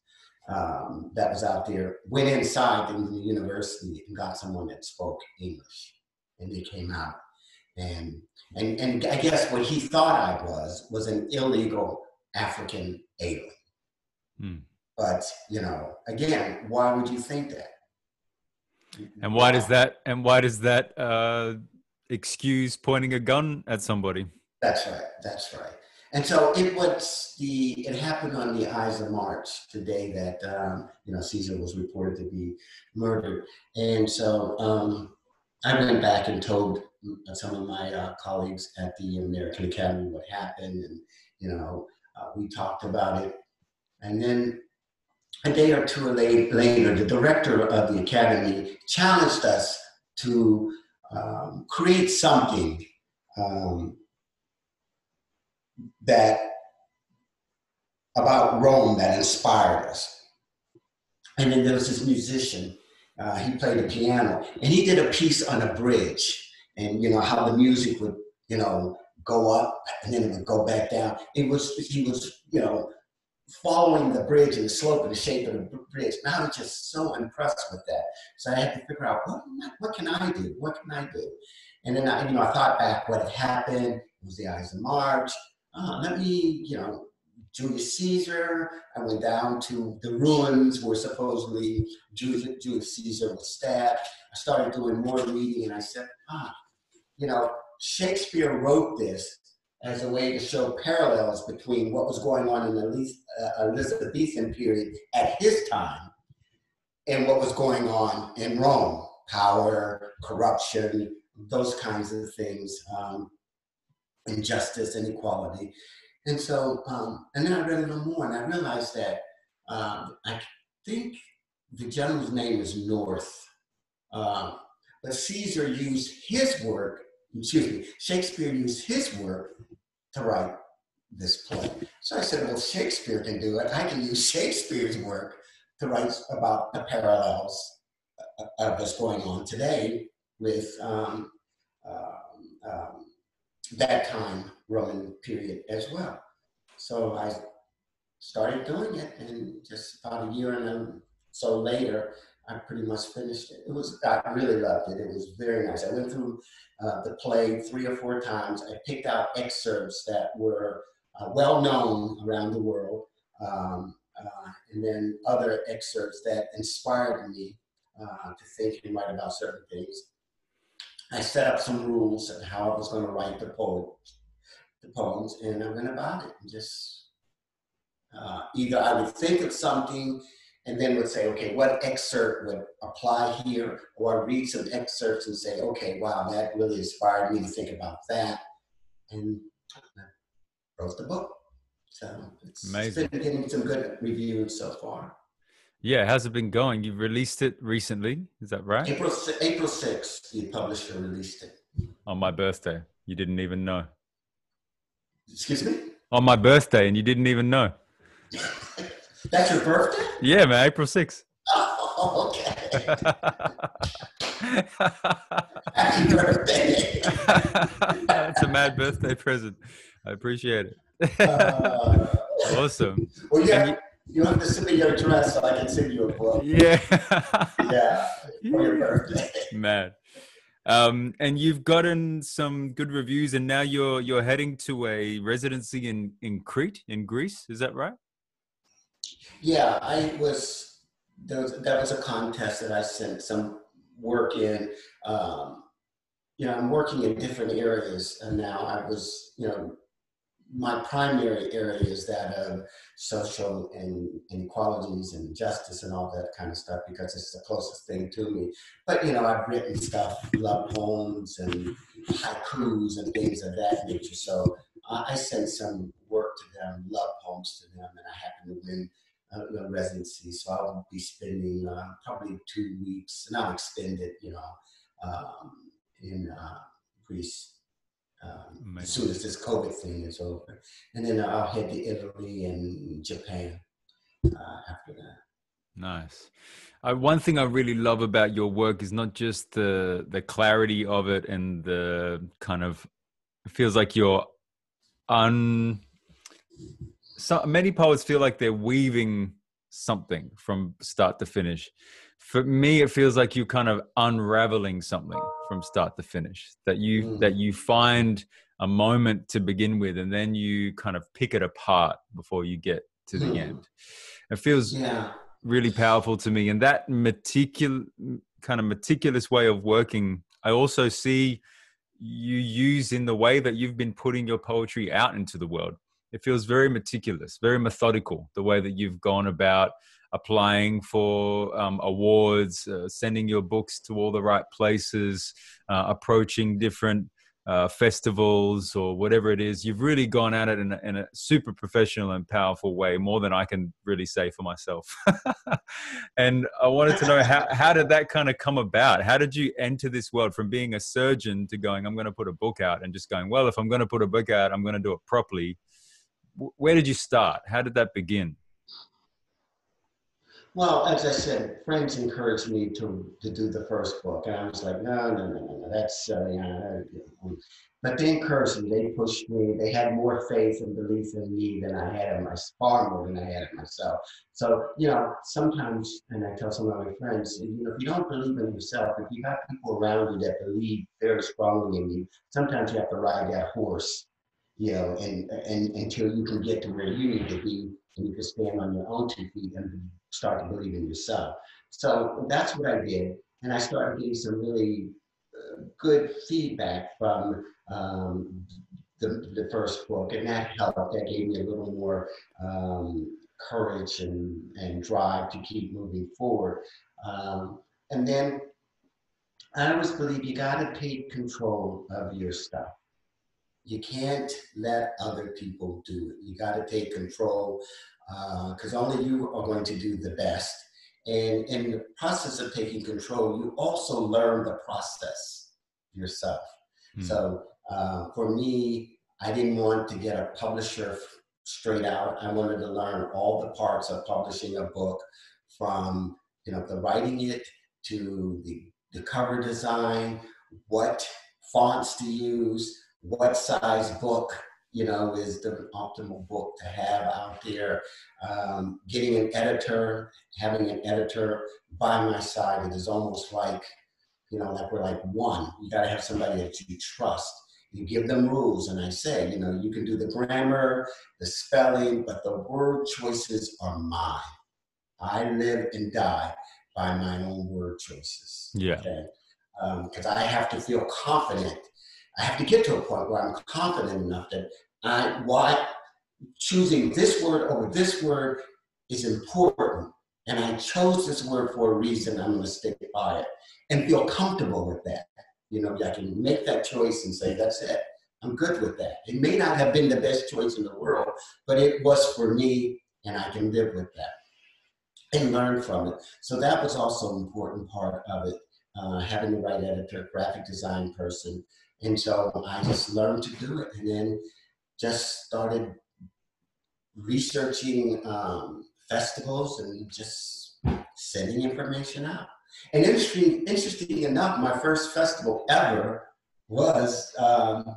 um, that was out there went inside in the university and got someone that spoke English, and they came out. And and and I guess what he thought I was was an illegal African alien. Hmm. But you know, again, why would you think that? And why does that? And why does that uh, excuse pointing a gun at somebody? That's right. That's right. And so it was the it happened on the Ides of March, the day that um, you know Caesar was reported to be murdered. And so um, I went back and told some of my uh, colleagues at the American Academy what happened, and you know uh, we talked about it. And then a day or two later, the director of the academy challenged us to um, create something um, that about Rome that inspired us. And then there was this musician, uh, he played the piano, and he did a piece on a bridge, and you know how the music would, you know, go up and then it would go back down. It was he was, you know, following the bridge and the slope and the shape of the bridge. And I was just so impressed with that. So I had to figure out what what can I do? What can I do? And then I, you know, I thought back what had happened. It was the Ides of March uh, let me, you know, Julius Caesar. I went down to the ruins where supposedly Julius, Julius Caesar was stabbed. I started doing more reading and I said, ah, you know, Shakespeare wrote this as a way to show parallels between what was going on in the uh, Elizabethan period at his time and what was going on in Rome power, corruption, those kinds of things. Um, injustice. And equality. And so, um, and then I read a little more and I realized that um, I think the general's name is North. Uh, but Caesar used his work, excuse me, Shakespeare used his work to write this play. So I said, well, Shakespeare can do it. I can use Shakespeare's work to write about the parallels of what's going on today with um, um, um that time Roman period as well. So I started doing it, and just about a year and a, so later, I pretty much finished it. It was I really loved it. It was very nice. I went through uh, the play three or four times. I picked out excerpts that were uh, well known around the world, um, uh, and then other excerpts that inspired me uh, to think and write about certain things. I set up some rules of how I was going to write the poems, the poems, and I went about it. And just uh, either I would think of something and then would say, okay, what excerpt would apply here? Or I'd read some excerpts and say, okay, wow, that really inspired me to think about that. And I wrote the book. So it's, it's been getting some good reviews so far. Yeah, how's it been going? You've released it recently, is that right? April April sixth, the publisher released it. On my birthday, you didn't even know. Excuse me. On my birthday, and you didn't even know. [LAUGHS] That's your birthday? Yeah, man, April sixth. [LAUGHS] Oh, okay. [LAUGHS] Happy birthday! That's a mad birthday present. I appreciate it. Uh, awesome. Well, yeah you have to send me your address so I can send you a book. Yeah. [LAUGHS] yeah. For your birthday. [LAUGHS] Man. Um, and you've gotten some good reviews, and now you're you're heading to a residency in in Crete in Greece. Is that right? Yeah, I was. There was that was a contest that I sent some work in. Um, you know, I'm working in different areas, and now I was, you know, my primary area is that of social and inequalities and justice and all that kind of stuff because it's the closest thing to me. But you know, I've written stuff, love poems and haikus and things of that nature. So uh, I sent some work to them, love poems to them, and I happen to win a residency. So I'll be spending uh, probably two weeks, and I'll extend it, you know, um, in uh, Greece um, as soon as this COVID thing is over. And then I'll head to Italy and Japan uh, after that. Nice. Uh, one thing I really love about your work is not just the the clarity of it and the kind of it feels like you're un. So many poets feel like they're weaving something from start to finish. For me, it feels like you're kind of unraveling something from start to finish that you mm. that you find a moment to begin with and then you kind of pick it apart before you get to the mm. end it feels yeah. really powerful to me and that meticulous kind of meticulous way of working i also see you use in the way that you've been putting your poetry out into the world it feels very meticulous very methodical the way that you've gone about applying for um, awards, uh, sending your books to all the right places, uh, approaching different uh, festivals or whatever it is. You've really gone at it in a, in a, super professional and powerful way, more than I can really say for myself. [LAUGHS] and I wanted to know how, how did that kind of come about? How did you enter this world from being a surgeon to going, I'm going to put a book out and just going, well, if I'm going to put a book out, I'm going to do it properly. Where did you start? How did that begin? Well, as I said, friends encouraged me to to do the first book, and I was like, no, no, no, no, no that's uh. But they encouraged me. They pushed me. They had more faith and belief in me than I had in my far more than I had in myself. So you know, sometimes, and I tell some of my friends, you know, if you don't believe in yourself, if you have people around you that believe very strongly in you, sometimes you have to ride that horse, you know, and and until you can get to where you need to be, and you can stand on your own two feet and start to believe in yourself. So that's what I did. And I started getting some really uh, good feedback from um, the, the first book, and that helped. That gave me a little more um, courage and, and drive to keep moving forward. Um, and then I always believe you got to take control of your stuff. You can't let other people do it. You got to take control because uh, only you are going to do the best. And in the process of taking control, you also learn the process yourself. Mm. So uh, for me, I didn't want to get a publisher straight out. I wanted to learn all the parts of publishing a book from you know the writing it to the, the cover design, what fonts to use, what size book you know, is the optimal book to have out there. Um, getting an editor, having an editor by my side, it is almost like, you know, like we're like one. You got to have somebody that you trust. You give them rules, and I say, you know, you can do the grammar, the spelling, but the word choices are mine. I live and die by my own word choices. Yeah. Okay? Because um, I have to feel confident I have to get to a point where I'm confident enough that I, why choosing this word over this word is important. And I chose this word for a reason. I'm going to stick by it and feel comfortable with that. You know, I can make that choice and say, that's it. I'm good with that. It may not have been the best choice in the world, but it was for me, and I can live with that and learn from it. So that was also an important part of it, uh, having the right editor, graphic design person, and so I just learned to do it and then just started researching um, festivals and just sending information out. And interesting, interesting enough, my first festival ever was um,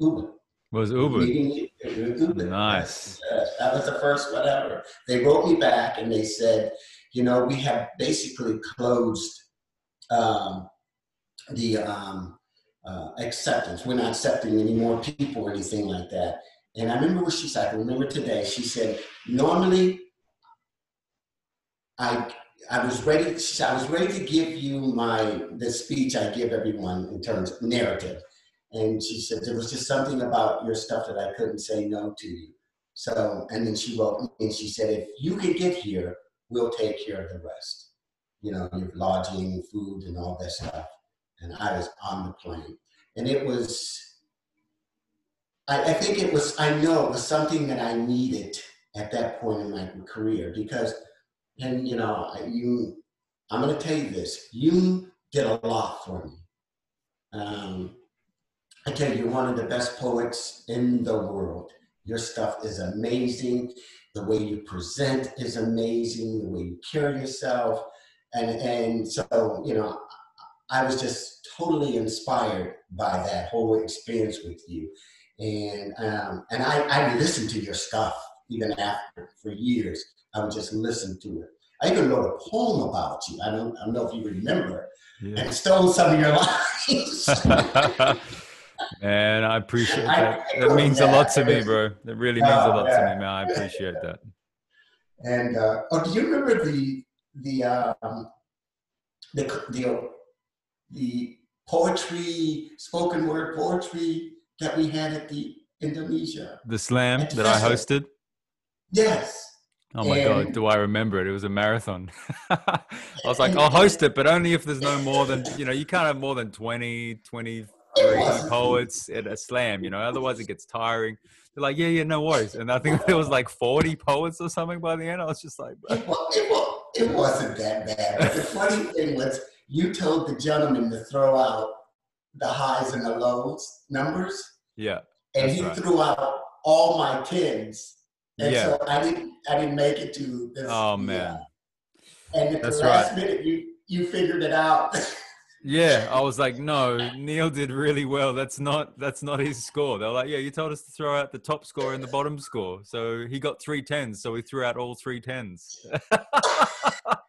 Ubud. Was Ubud? Ubud. Nice. That was the first whatever. They wrote me back and they said, you know, we have basically closed um, the um, uh, acceptance. We're not accepting any more people or anything like that. And I remember what she said. I remember today. She said, "Normally, I I was ready. I was ready to give you my the speech I give everyone in terms of narrative." And she said there was just something about your stuff that I couldn't say no to you. So, and then she wrote and she said, if you can get here, we'll take care of the rest. You know, your lodging, food, and all that stuff. And I was on the plane. And it was, I, I think it was, I know it was something that I needed at that point in my career because, and you know, you, I'm going to tell you this, you did a lot for me. Um, I tell you, you're one of the best poets in the world. Your stuff is amazing. The way you present is amazing. The way you carry yourself. And, and so, you know, I was just totally inspired by that whole experience with you. And, um, and I, I listened to your stuff even after for years. I would just listen to it. I even wrote a poem about you. I don't, I don't know if you remember. Yeah. And stole some of your [LAUGHS] lines. [LAUGHS] Man, I appreciate that. That means a lot to me, bro. It really means a lot to me, man. I appreciate that. And uh, oh, do you remember the the um, the the the poetry, spoken word poetry that we had at the Indonesia? The slam that I hosted. Yes. Oh my and, god, do I remember it? It was a marathon. [LAUGHS] I was like, I'll host it, but only if there's no more than, you know, you can't have more than 20, 20, three poets at a slam, you know, otherwise it gets tiring. They're like, yeah, yeah, no worries. And I think [LAUGHS] there was like 40 poets or something by the end. I was just like, it, it, it wasn't that bad. But the funny thing was, you told the gentleman to throw out the highs and the lows numbers. Yeah. And he right. threw out all my tens. And yeah. so I didn't I didn't make it to this. Oh man. Yeah. And at That's the last right. minute you you figured it out. [LAUGHS] Yeah, I was like, no, Neal did really well. That's not that's not his score. They're like, yeah, you told us to throw out the top score and the bottom score. So he got three tens, so we threw out all three tens. [LAUGHS]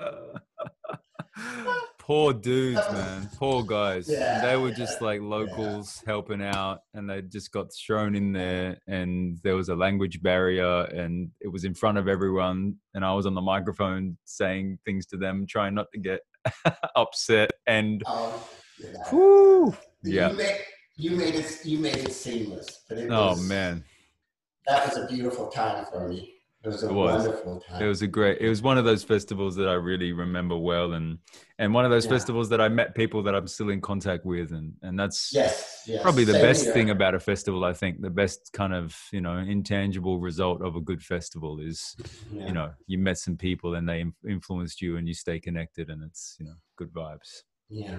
[LAUGHS] poor dudes, man. Poor guys. Yeah, they were just like locals yeah. helping out, and they just got thrown in there. And there was a language barrier, and it was in front of everyone. And I was on the microphone saying things to them, trying not to get [LAUGHS] upset. And um, yeah. Whew, yeah. You made, you made it. You made it seamless. It oh was, man, that was a beautiful time for me. It was a it was. wonderful time. It was a great. It was one of those festivals that I really remember well, and and one of those yeah. festivals that I met people that I'm still in contact with, and and that's yes, yes. probably the Same best here. thing about a festival. I think the best kind of you know intangible result of a good festival is yeah. you know you met some people and they influenced you, and you stay connected, and it's you know good vibes. Yeah.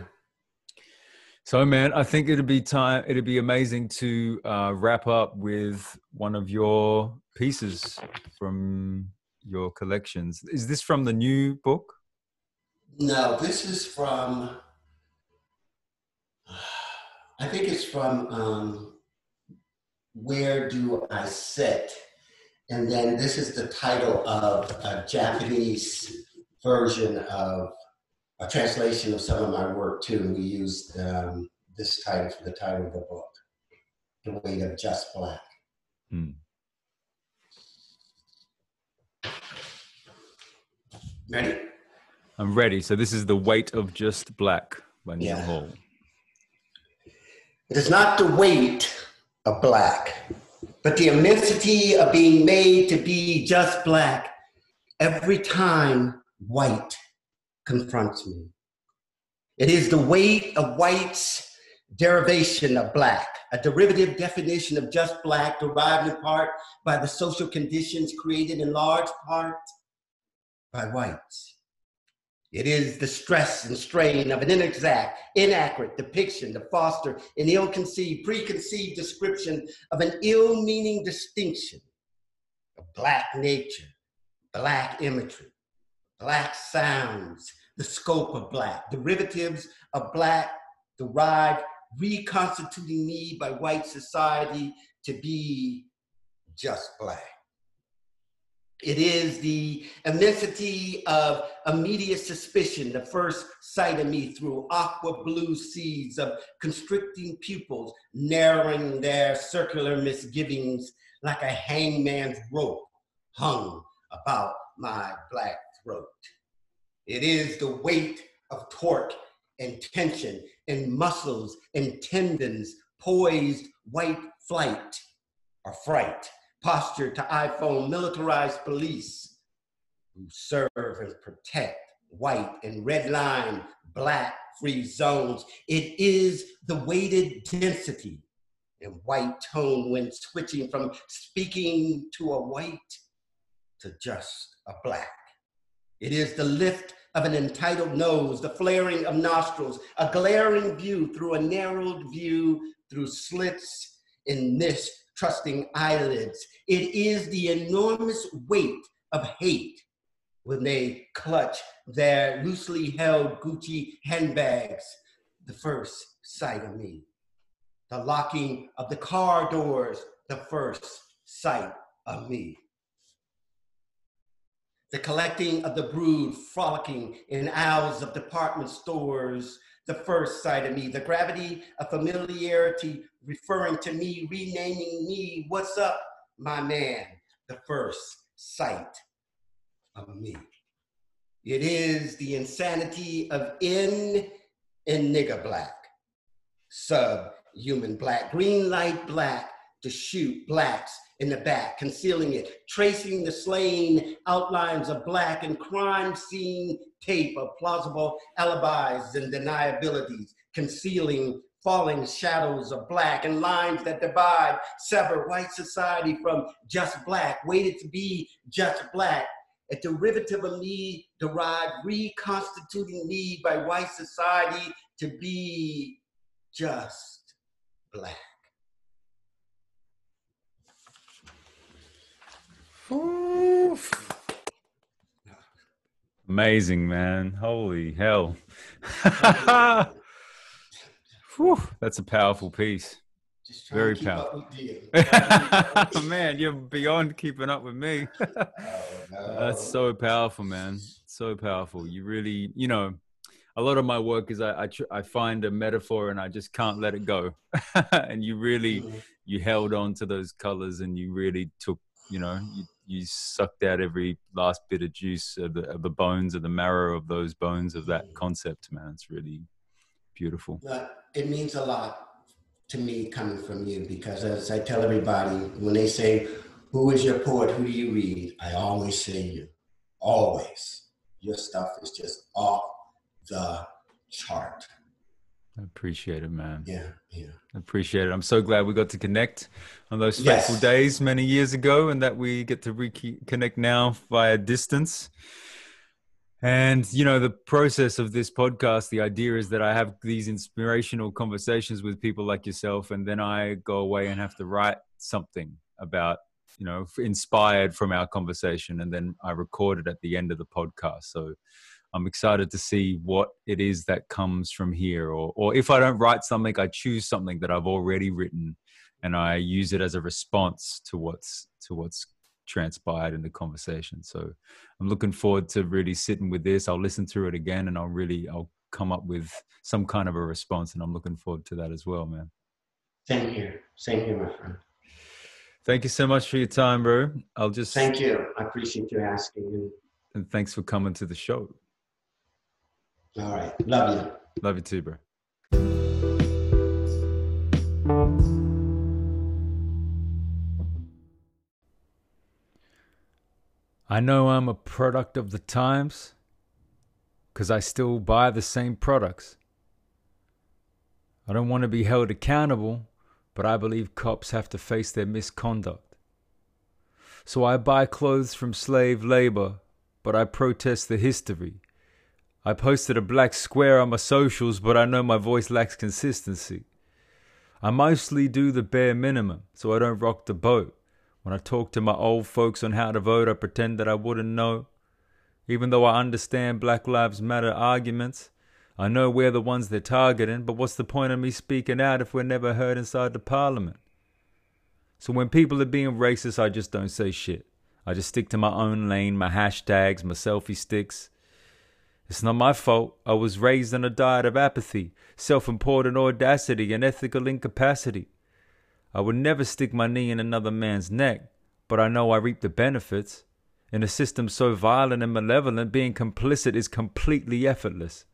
So, man, I think it'd be time. It'd be amazing to uh, wrap up with one of your pieces from your collections. Is this from the new book? No, this is from. [SIGHS] I think it's from um, "Where Do I Sit," and then this is the title of a Japanese version of a translation of some of my work too. We used um, this title for the title of the book, The Weight of Just Black. Hmm. Ready? I'm ready. So this is The Weight of Just Black by Neal yeah. Hall. It is not the weight of black, but the immensity of being made to be just black every time white confronts me. It is the weight of white's derivation of black, a derivative definition of just black derived in part by the social conditions created in large part by whites. It is the stress and strain of an inexact, inaccurate depiction to foster an ill conceived, preconceived description of an ill meaning distinction of Black nature, Black imagery, Black sounds, the scope of Black, derivatives of Black derived, reconstituting me by white society to be just Black. It is the immensity of immediate suspicion, the first sight of me through aqua blue seas of constricting pupils, narrowing their circular misgivings like a hangman's rope hung about my black throat. It is the weight of torque and tension and muscles and tendons, poised white flight or fright posture to iPhone militarized police who serve and protect white and red line, black free zones. It is the weighted density and white tone when switching from speaking to a white to just a black. It is the lift of an entitled nose, the flaring of nostrils, a glaring view through a narrowed view through slits in this trusting eyelids. It is the enormous weight of hate when they clutch their loosely held Gucci handbags, the first sight of me. The locking of the car doors, the first sight of me. The collecting of the brood frolicking in aisles of department stores, the first sight of me, the gravity of familiarity referring to me, renaming me, what's up, my man, the first sight of me. It is the insanity of in and nigger black, subhuman black, green light black to shoot blacks in the back, concealing it, tracing the slain outlines of black and crime scene tape of plausible alibis and deniabilities, concealing falling shadows of black and lines that divide, sever white society from just black, waited to be just black, a derivative of me derived, reconstituting me by white society to be just black. Oof. Amazing, man. Holy hell. [LAUGHS] Whew, that's a powerful piece. Very powerful. [LAUGHS] man, you're beyond keeping up with me. oh, [LAUGHS] no. That's so powerful, man. So powerful. You really, you know, a lot of my work is I I, tr- I find a metaphor and I just can't let it go. and you really, mm-hmm. you held on to those colors and you really took, you know, you you sucked out every last bit of juice of the, of the bones of the marrow of those bones of that mm. concept man. It's really beautiful. It means a lot to me coming from you because as i tell everybody when they say who is your poet? Who do you read? I always say you. Always. Your stuff is just off the chart I appreciate it, man. Yeah, yeah. I appreciate it. I'm so glad we got to connect on those fateful yes. days many years ago and that we get to reconnect now via distance. And, you know, the process of this podcast, the idea is that I have these inspirational conversations with people like yourself, and then I go away and have to write something about, you know, inspired from our conversation. And then I record it at the end of the podcast. So, I'm excited to see what it is that comes from here. Or, or if I don't write something, I choose something that I've already written and I use it as a response to what's to what's transpired in the conversation. So I'm looking forward to really sitting with this. I'll listen through it again and I'll really I'll come up with some kind of a response and I'm looking forward to that as well, man. Same here. Same here, my friend. Thank you so much for your time, bro. I'll just Thank you. I appreciate you asking. And thanks for coming to the show. All right. Love you. Love you too, bro. I know I'm a product of the times because I still buy the same products. I don't want to be held accountable, but I believe cops have to face their misconduct. So I buy clothes from slave labor, but I protest the history I posted a black square on my socials, but I know my voice lacks consistency. I mostly do the bare minimum, so I don't rock the boat. When I talk to my old folks on how to vote, I pretend that I wouldn't know. Even though I understand Black Lives Matter arguments, I know we're the ones they're targeting, but what's the point of me speaking out if we're never heard inside the parliament? So when people are being racist, I just don't say shit. I just stick to my own lane, my hashtags, my selfie sticks. It's not my fault. I was raised on a diet of apathy, self important audacity, and ethical incapacity. I would never stick my knee in another man's neck, but I know I reap the benefits. In a system so violent and malevolent, being complicit is completely effortless.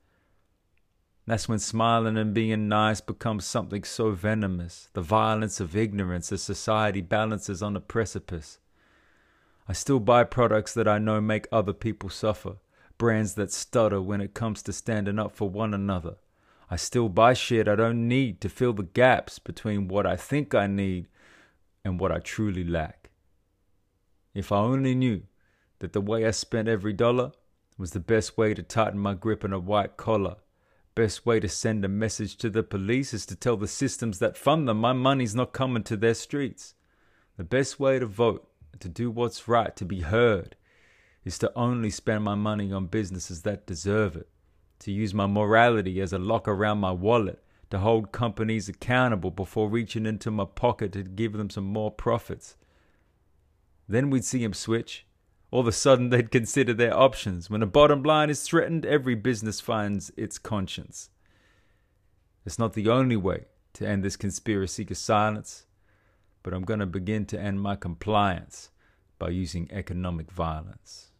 That's when smiling and being nice becomes something so venomous, the violence of ignorance as society balances on a precipice. I still buy products that I know make other people suffer, brands that stutter when it comes to standing up for one another. I still buy shit I don't need to fill the gaps between what I think I need and what I truly lack. If I only knew that the way I spent every dollar was the best way to tighten my grip on a white collar Best way to send a message to the police is to tell the systems that fund them my money's not coming to their streets. The best way to vote, to do what's right, to be heard, is to only spend my money on businesses that deserve it, to use my morality as a lock around my wallet, to hold companies accountable before reaching into my pocket to give them some more profits. Then we'd see him switch all of a sudden they'd consider their options. When a bottom line is threatened, every business finds its conscience. It's not the only way to end this conspiracy to silence, but I'm going to begin to end my compliance by using economic violence.